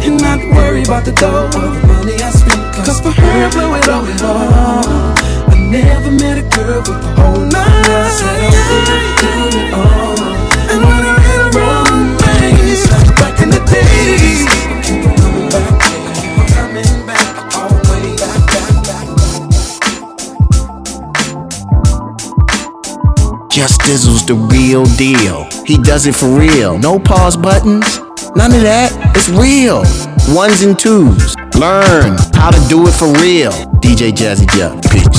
And not worry about the dough or the money I spend. Cause for her I blow it all, I never met a girl with the whole nine Said I was do it all. And when I had a wrong thing It's like back in the days Coming back, coming back All back, back, back, back Just Dizzle's the real deal. He does it for real. No pause buttons. None of that. It's real. Ones and twos. Learn how to do it for real. DJ Jazzy Jeff. Peace.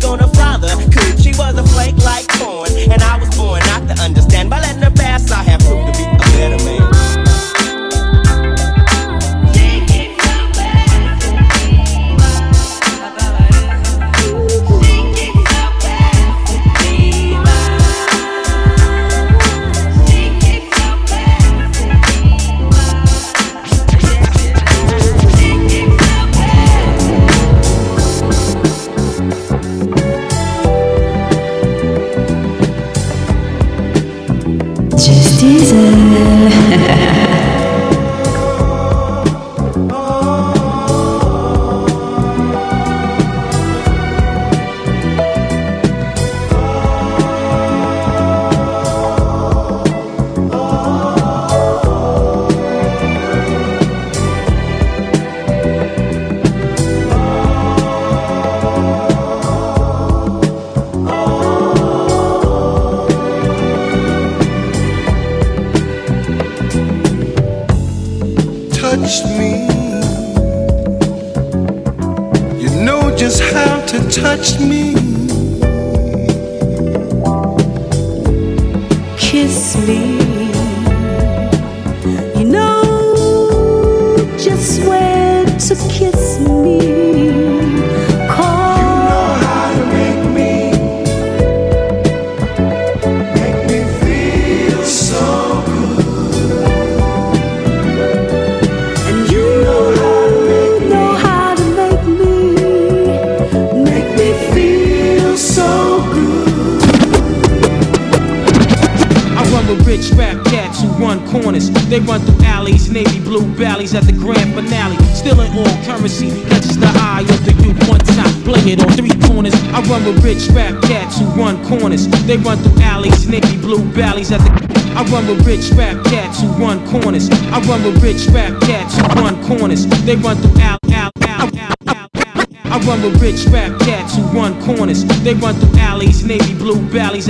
gonna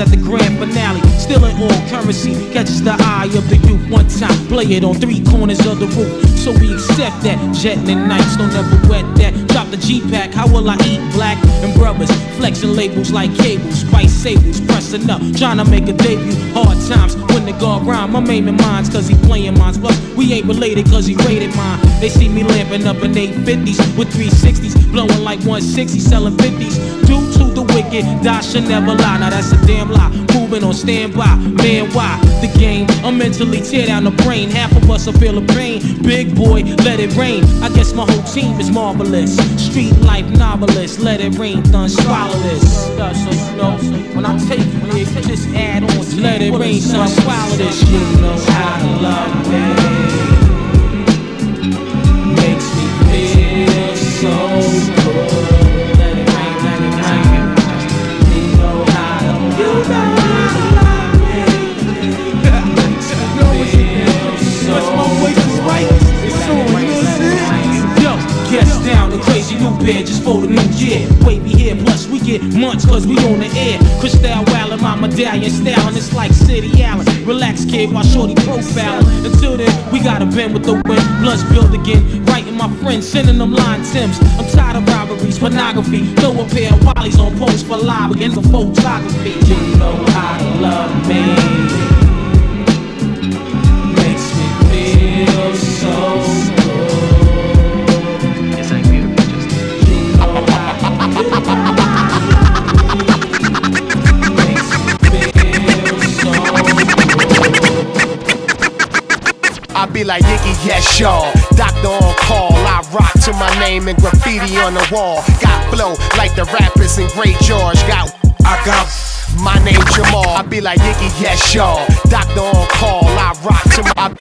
at the grand finale. Still in all currency, catches the eye of the youth one time. Play it on three corners of the roof. So we accept that. Jetting and nights don't ever wet that. Drop the G pack, how will I eat black? And brothers flexing labels like cables, spice sables, pressing up, trying to make a debut. Hard times when the guard rhyme. I'm aiming mines cause he playing mines. Plus, we ain't related cause he rated mine. They see me lamping up in 850s with 360s, blowing like 160, selling 50s. Due to the wicked, die should never lie. Now that's a damn lie. Moving on standby, man, why? The game, I mentally tear down the brain. Half of us are feeling pain. Big boy, let it rain. I guess my whole team is marvelous. Street life novelist, let it rain, done swallow this. So you know, when I take just add on. to Let it rain, son, swallow this. You know how to love me. Makes me feel so good. Just for the new year. Wavy hair, plus we get months cause we on the air. Crystal Wall in my medallion style, and it's like City Allen. Relax, kid, while shorty profile. Until then, we gotta bend with the wind. Bloods build again. Writing my friends, sending them line Tims. I'm tired of robberies, pornography. Throw a pair of wallies on post for lobby and for photography. You know how to love me. Makes me feel so be like Yiggy, yes, y'all. Doctor on call. I rock to my name and graffiti on the wall. Got flow like the rappers in Great George. Got, I got. My name Jamal. I be like Yiggy, yes, y'all. Doctor on call. I rock to my.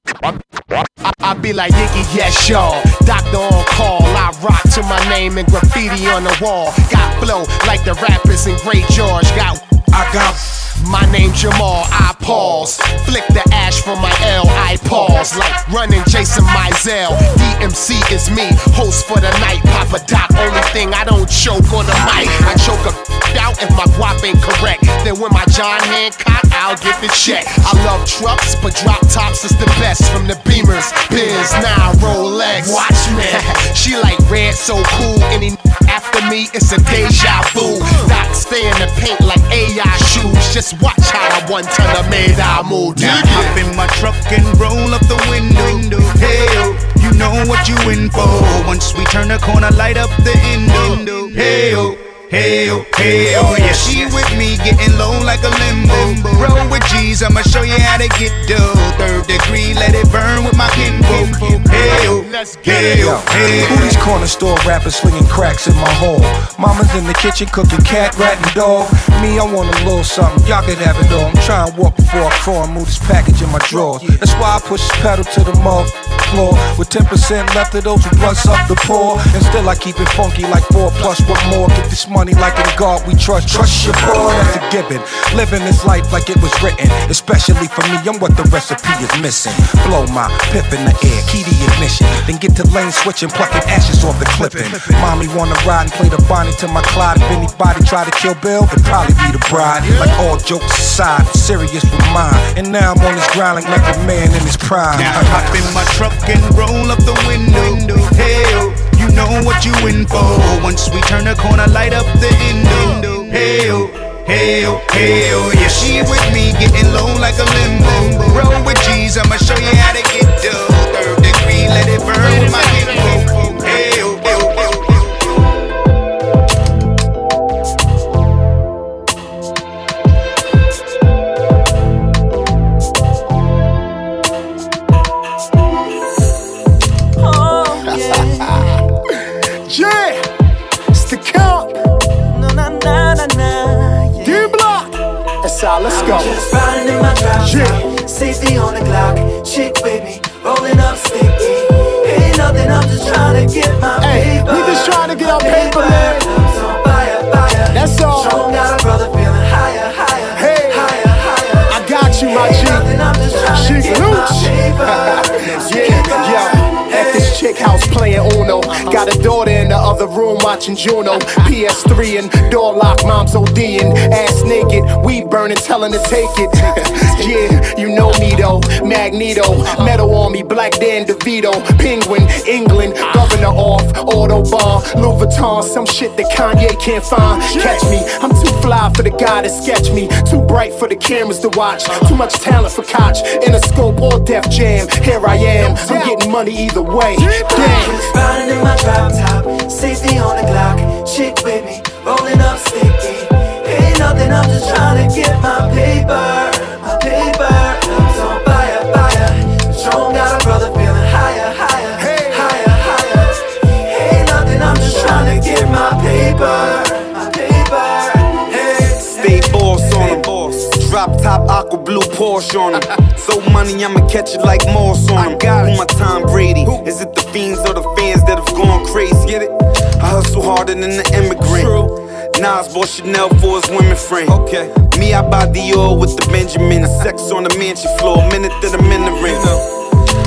I, I be like Yiggy, yes, y'all. Doctor on call. I rock to my name and graffiti on the wall. Got flow like the rappers in Great George. Got, I got. My name Jamal, I pause. Flick the ash from my L, I pause. Like running Jason Mizell. DMC is me, host for the night. Papa Doc, only thing I don't choke on the mic. I choke a out if my guap ain't correct. Then when my John Hancock, I'll get the check. I love trucks, but drop tops is the best. From the Beamers, Benz, now Rolex. Watch me. [laughs] she like red, so cool. Any after me, it's a deja vu. Doc stay in the paint like AI shoes. Just watch how I one ton of made I move. Now hop in my truck and roll up the window. Hey, you know what you in for. Once we turn the corner, light up the window. Hey, Hey, oh, hey, oh, yeah, she with me, getting low like a limbo. Roll with G's, I'ma show you how to get dough. Third degree, let it burn with my kinfolk. Hey, hey, oh, hey, oh, oh. Who these corner store rappers slinging cracks in my hole? Mama's in the kitchen cooking cat, rat, and dog. Me, I want a little something, y'all could have it all. I'm trying to walk before I crawl and move this package in my drawer. That's why I push this pedal to the mother floor. With 10% left of those who blunts up the poor. And still I keep it funky like 4 plus, what more? Get this money like in God we trust. Trust your boy, that's a given. Living this life like it was written. Especially for me, I'm what the recipe is missing. Blow my pip in the air, key to ignition. Then get to lane switching, plucking ashes off the clipping. Mommy wanna ride and play the Bonnie to my Clyde. If anybody try to kill Bill, it'd probably be the bride. Like all jokes aside, I'm serious with mine. And now I'm on this ground like a man in his prime. Now hop in my truck and roll up the window. Oh, you know what you in for. Once we turn the corner, light up the window. Oh, hey, oh, yeah, she with me, getting low like a limbo. Roll with G's, I'ma show you how to get dough. Third degree, let it burn with my Hey, paper. we just trying to get our paper, man. House playing Uno. Got a daughter in the other room watching Juno. PS3 and door lock, mom's ODing. Ass naked, weed burning, telling to take it. [laughs] yeah, you know me though. Magneto, metal on me, Black Dan DeVito. Penguin, England, governor off. Autobahn, Louis Vuitton, some shit that Kanye can't find. Catch me, I'm too fly for the guy to sketch me. Too bright for the cameras to watch. Too much talent for Koch. In a scope or Def Jam. Here I am, I'm getting money either way. Damn. Riding in my drop top, safety on the Glock, chick with me, rolling up sticky. Ain't nothing, I'm just trying to get my paper, Porsche on 'em. So money, I'ma catch it like Morse on 'em. Who my Tom Brady? Is it the fiends or the fans that have gone crazy? Get it? I hustle harder than the immigrant. True. Nas bought Chanel for his women friend. Okay. Me, I buy Dior with the Benjamin. Sex on the mansion floor, minute that I'm in the ring.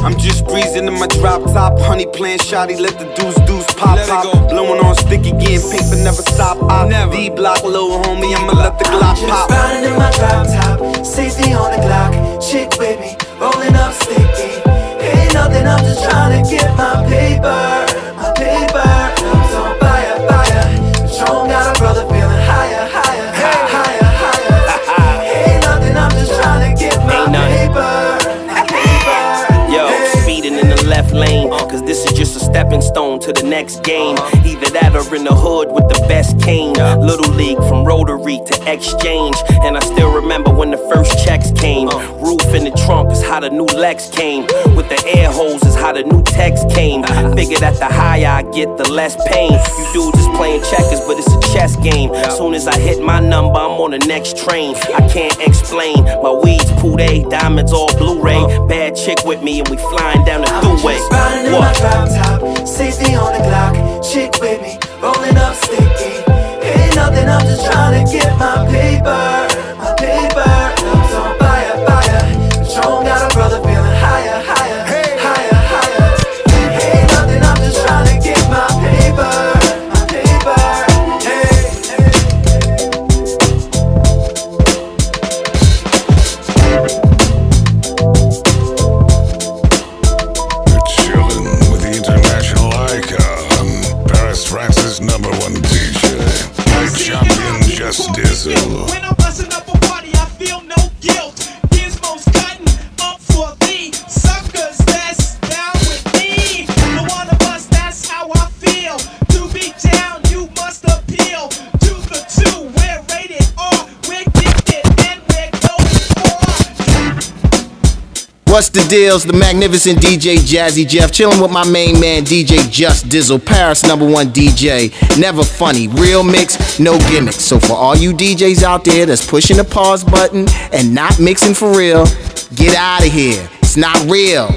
I'm just breezing in my drop top, honey playing shoddy, let the deuce deuce pop pop. Blowing on sticky, getting paper, never stop. I never. D block, little homie, I'ma let the Glock just pop. riding in my drop top, safety on the Glock, chick with me, rolling up sticky. Ain't nothing, I'm just trying to get my paper, to the next game. Either that or in the hood with the best cane. Little league from Rotary to exchange. And I still remember when the first checks came. Roof in the trunk is how the new Lex came. With the air holes is how the new text came. Figure that the higher I get, the less pain. You dudes is playing checkers, but it's a chess game. Soon as I hit my number, I'm on the next train. I can't explain. My weeds, Poudet, diamonds all Blu-ray. Bad chick with me and we flying down the throughway. Riding in my What? Drop top, safety on the clock, chick with me, rolling up sticky. Ain't nothing, I'm just trying to get my paper. What's the deals? The magnificent DJ Jazzy Jeff chilling with my main man DJ Just Dizle, Paris number one DJ. Never funny, real mix, no gimmicks. So for all you DJs out there that's pushing the pause button and not mixing for real, get out of here. It's not real.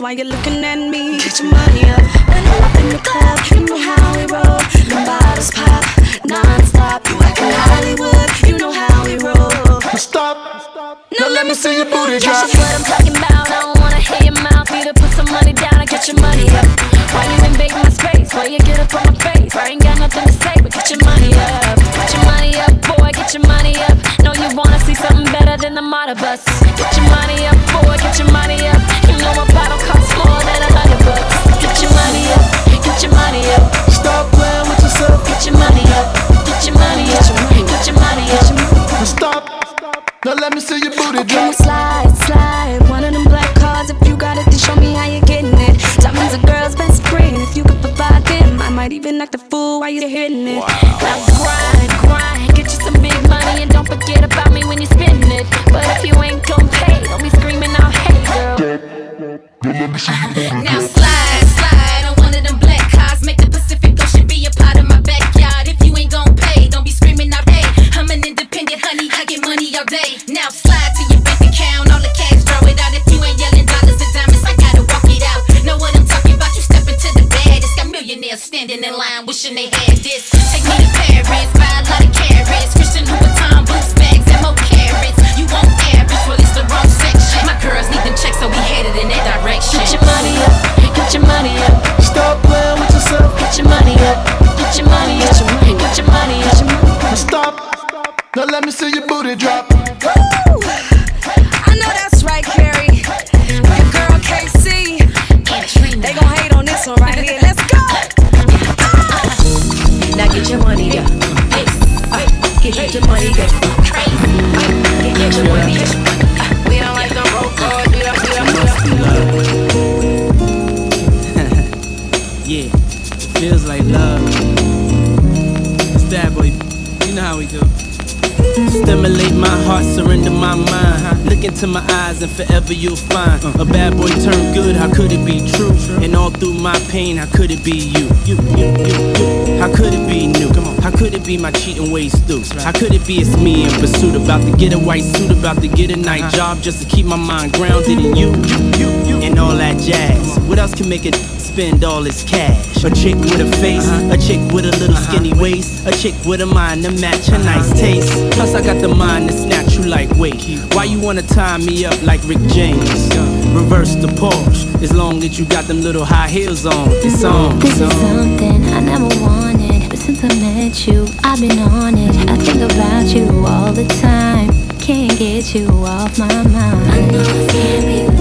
why you looking at me? be you? You, you, you, you. How could it be new? Come on. How could it be my cheating ways through? Right. How could it be it's me in pursuit? About to get a white suit, about to get a night uh -huh. job just to keep my mind grounded in you, you, you, you. and all that jazz. What else can make it? spend all his cash. A chick with a face, uh -huh. a chick with a little uh -huh. skinny waist, a chick with a mind to match a uh-huh. nice taste. Plus, I got the mind to snatch you like wait. Why you wanna tie me up like Rick James? Reverse the Porsche, as long as you got them little high heels on, it's on. It's on. This is something I never wanted, but since I met you, I've been on it. I think about you all the time, can't get you off my mind. I know can't be.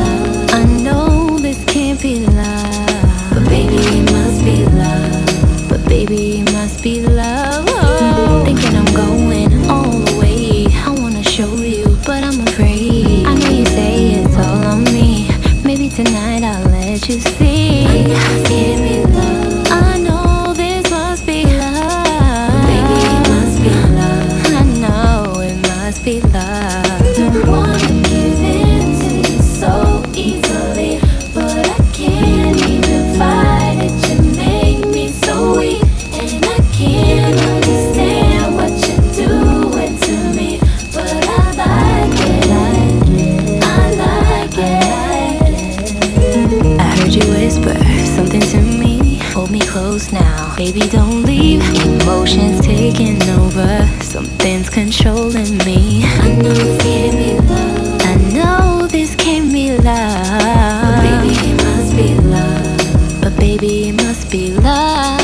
Baby, don't leave. Emotions taking over. Something's controlling me. I know this can't be love. I know this can't be love. But Baby, it must be love. But baby, it must be love.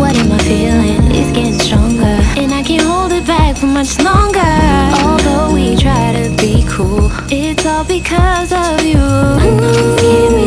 What am I feeling? It's getting stronger. And I can't hold it back for much longer. Although we try to be cool, it's all because of you. I know this can't be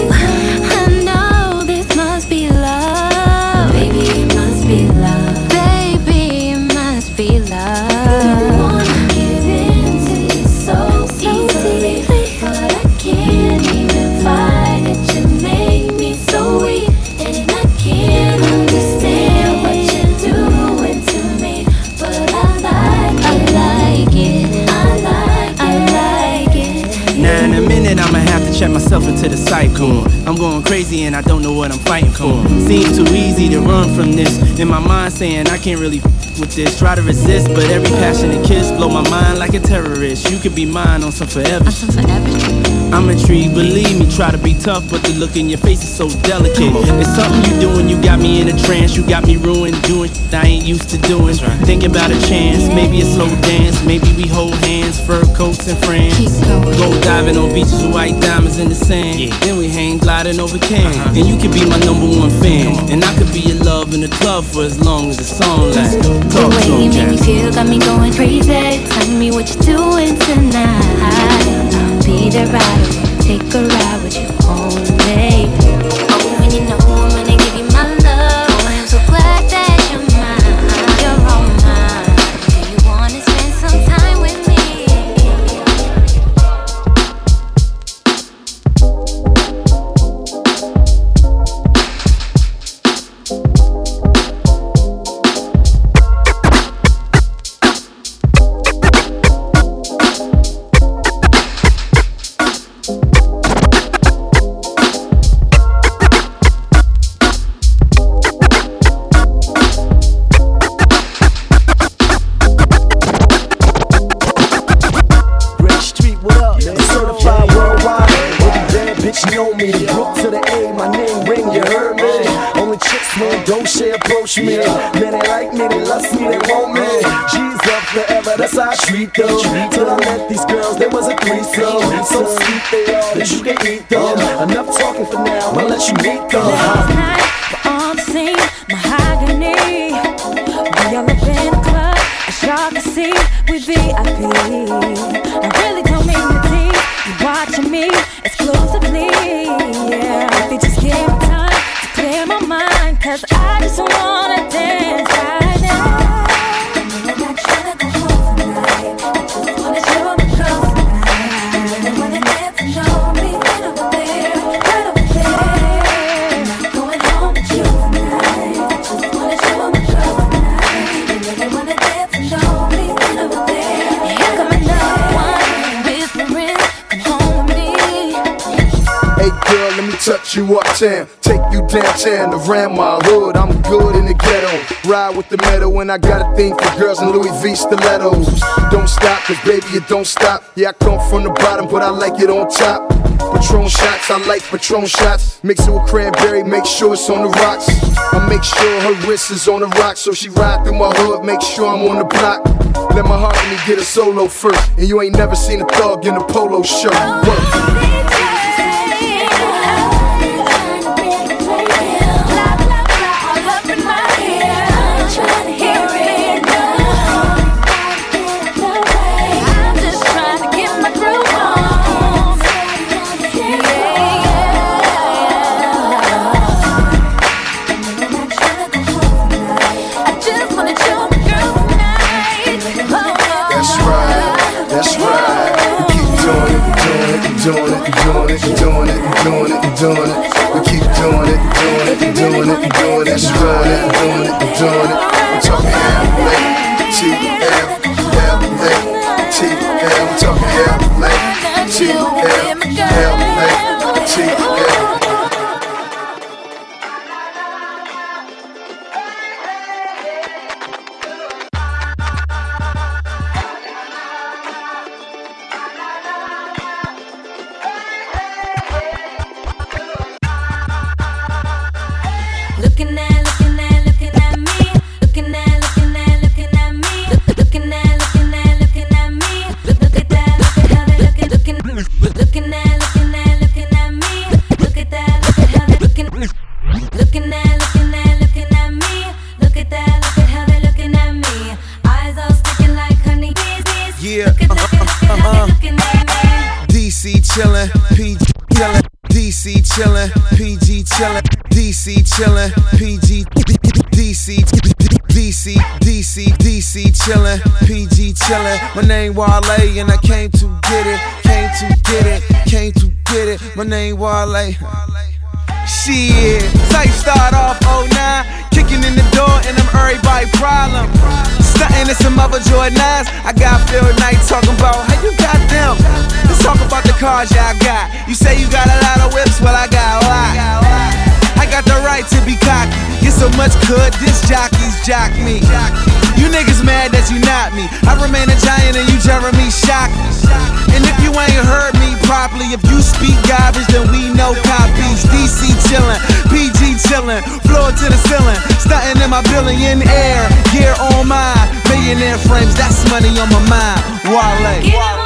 I'ma have to check myself into the cycle. I'm going crazy and I don't know what I'm fighting for. Seems too easy to run from this. In my mind saying I can't really f- with this. Try to resist, but every passionate kiss blow my mind like a terrorist. You could be mine on some forever. I'm intrigued, believe me, try to be tough, but the look in your face is so delicate. It's something you doing, you got me in a trance, you got me ruined, doing shit I ain't used to doing. Thinking about a chance, maybe a slow dance, maybe we hold hands, fur coats and friends. Go diving on beaches with white diamonds in the sand. Then we hang gliding over can. And you could be my number one fan, and I could be your love in the club for as long as the song lasts. The way you make me feel got me going crazy. Tell me what you're doing tonight. Be there right. Take a ride with you that's Take you downtown around my hood. I'm good in the ghetto. Ride with the metal and I got a thing for girls in Louis V stilettos. Don't stop, cause baby, it don't stop. Yeah, I come from the bottom, but I like it on top. Patron shots, I like Patron shots. Mix it with cranberry, make sure it's on the rocks. I make sure her wrist is on the rocks, so she ride through my hood, make sure I'm on the block. Let my heart let me get a solo first, and you ain't never seen a thug in a polo shirt. Work. Doing it, doing it, doing it, doing it, doing it. We keep doing it, doing it, doing it, doing it. That's right, doing it, doing it. I'm talking LA, TF, LA, TF. I'm talking LA, My name Wale and I came to get it, came to get it, came to get it. My name Wale. Shit, tight start off 09, kicking in the door and I'm everybody problem. Stunting in some other Jordans. I got Phil Knight talking about how you got them. Let's talk about the cars y'all got. You say you got a lot of whips, well I got a lot. I got the right to be cocky. So much good, this jockeys jock me. You niggas mad that you not me. I remain a giant and you Jeremy Shockey. And if you ain't heard me properly, if you speak garbage, then we know copies. DC chillin', PG chillin', floor to the ceiling, stunting in my billion air, gear on mine, millionaire frames, that's money on my mind. Wale.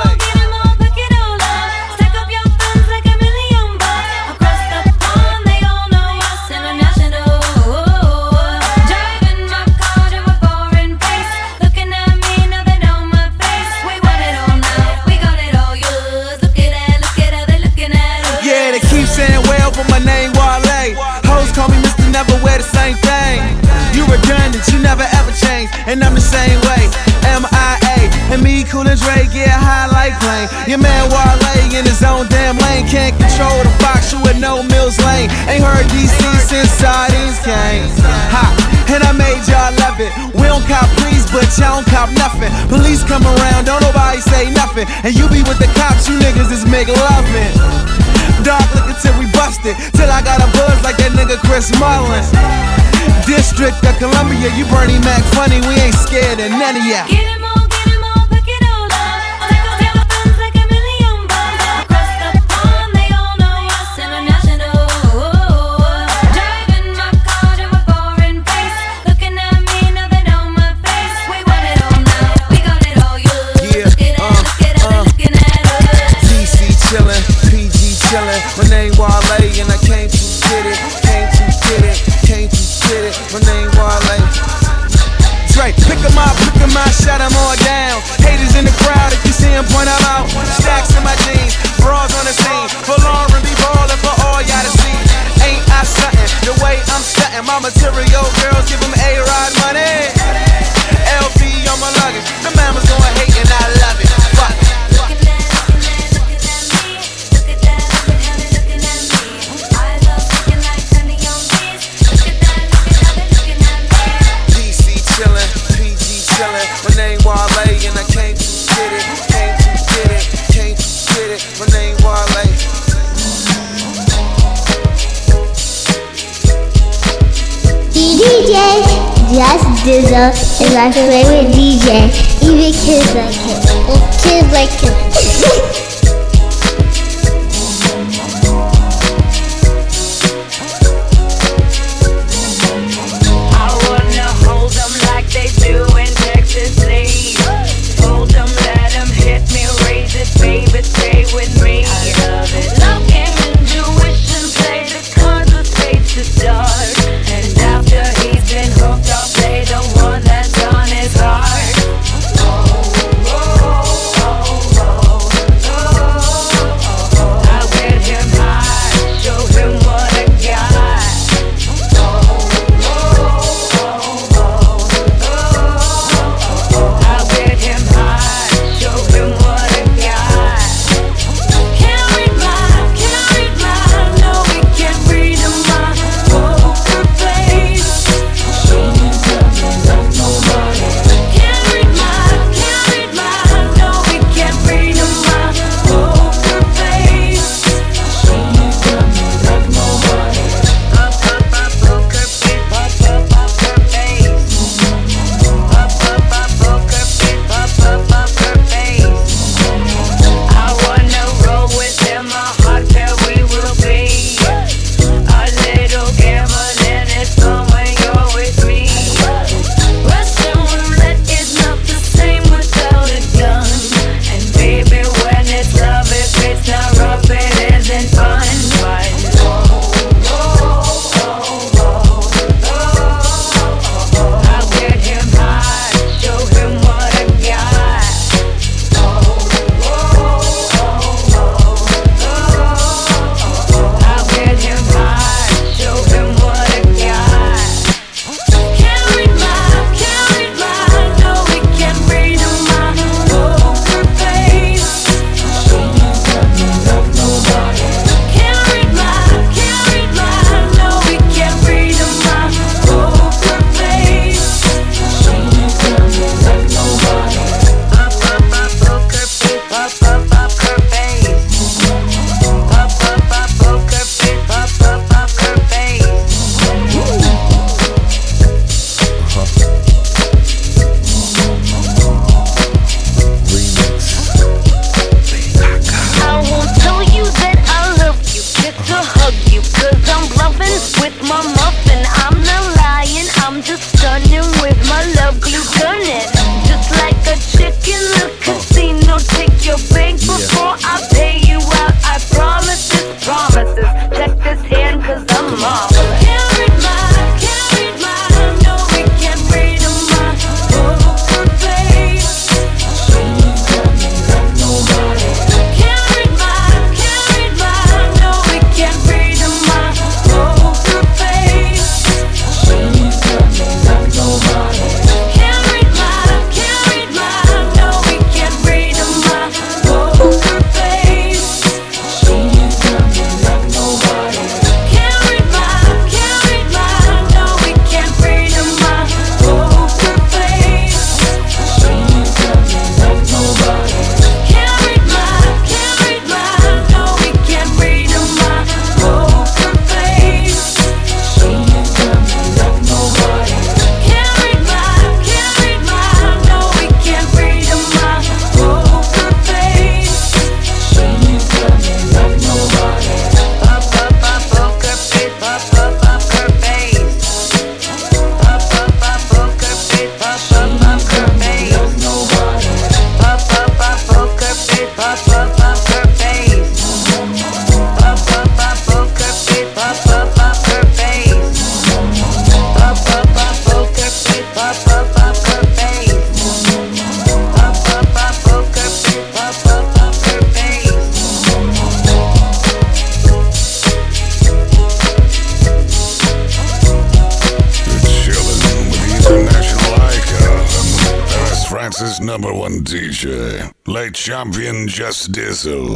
And I'm the same way. M.I.A. And me, cool and Dre, get high like plane. Your man Wale in his own damn lane, can't control the box, you with no Mills Lane. Ain't heard DC since sardines came. Ha, and I made y'all love it. We don't cop please, but y'all don't cop nothing. Police come around, don't nobody say nothing. And you be with the cops, you niggas is make loving. Dark looking till we busted. Till I got a buzz like that nigga Chris Mullin. District of Columbia, you Bernie Mac funny, we ain't scared of none of ya. Is with DJ. Dizle.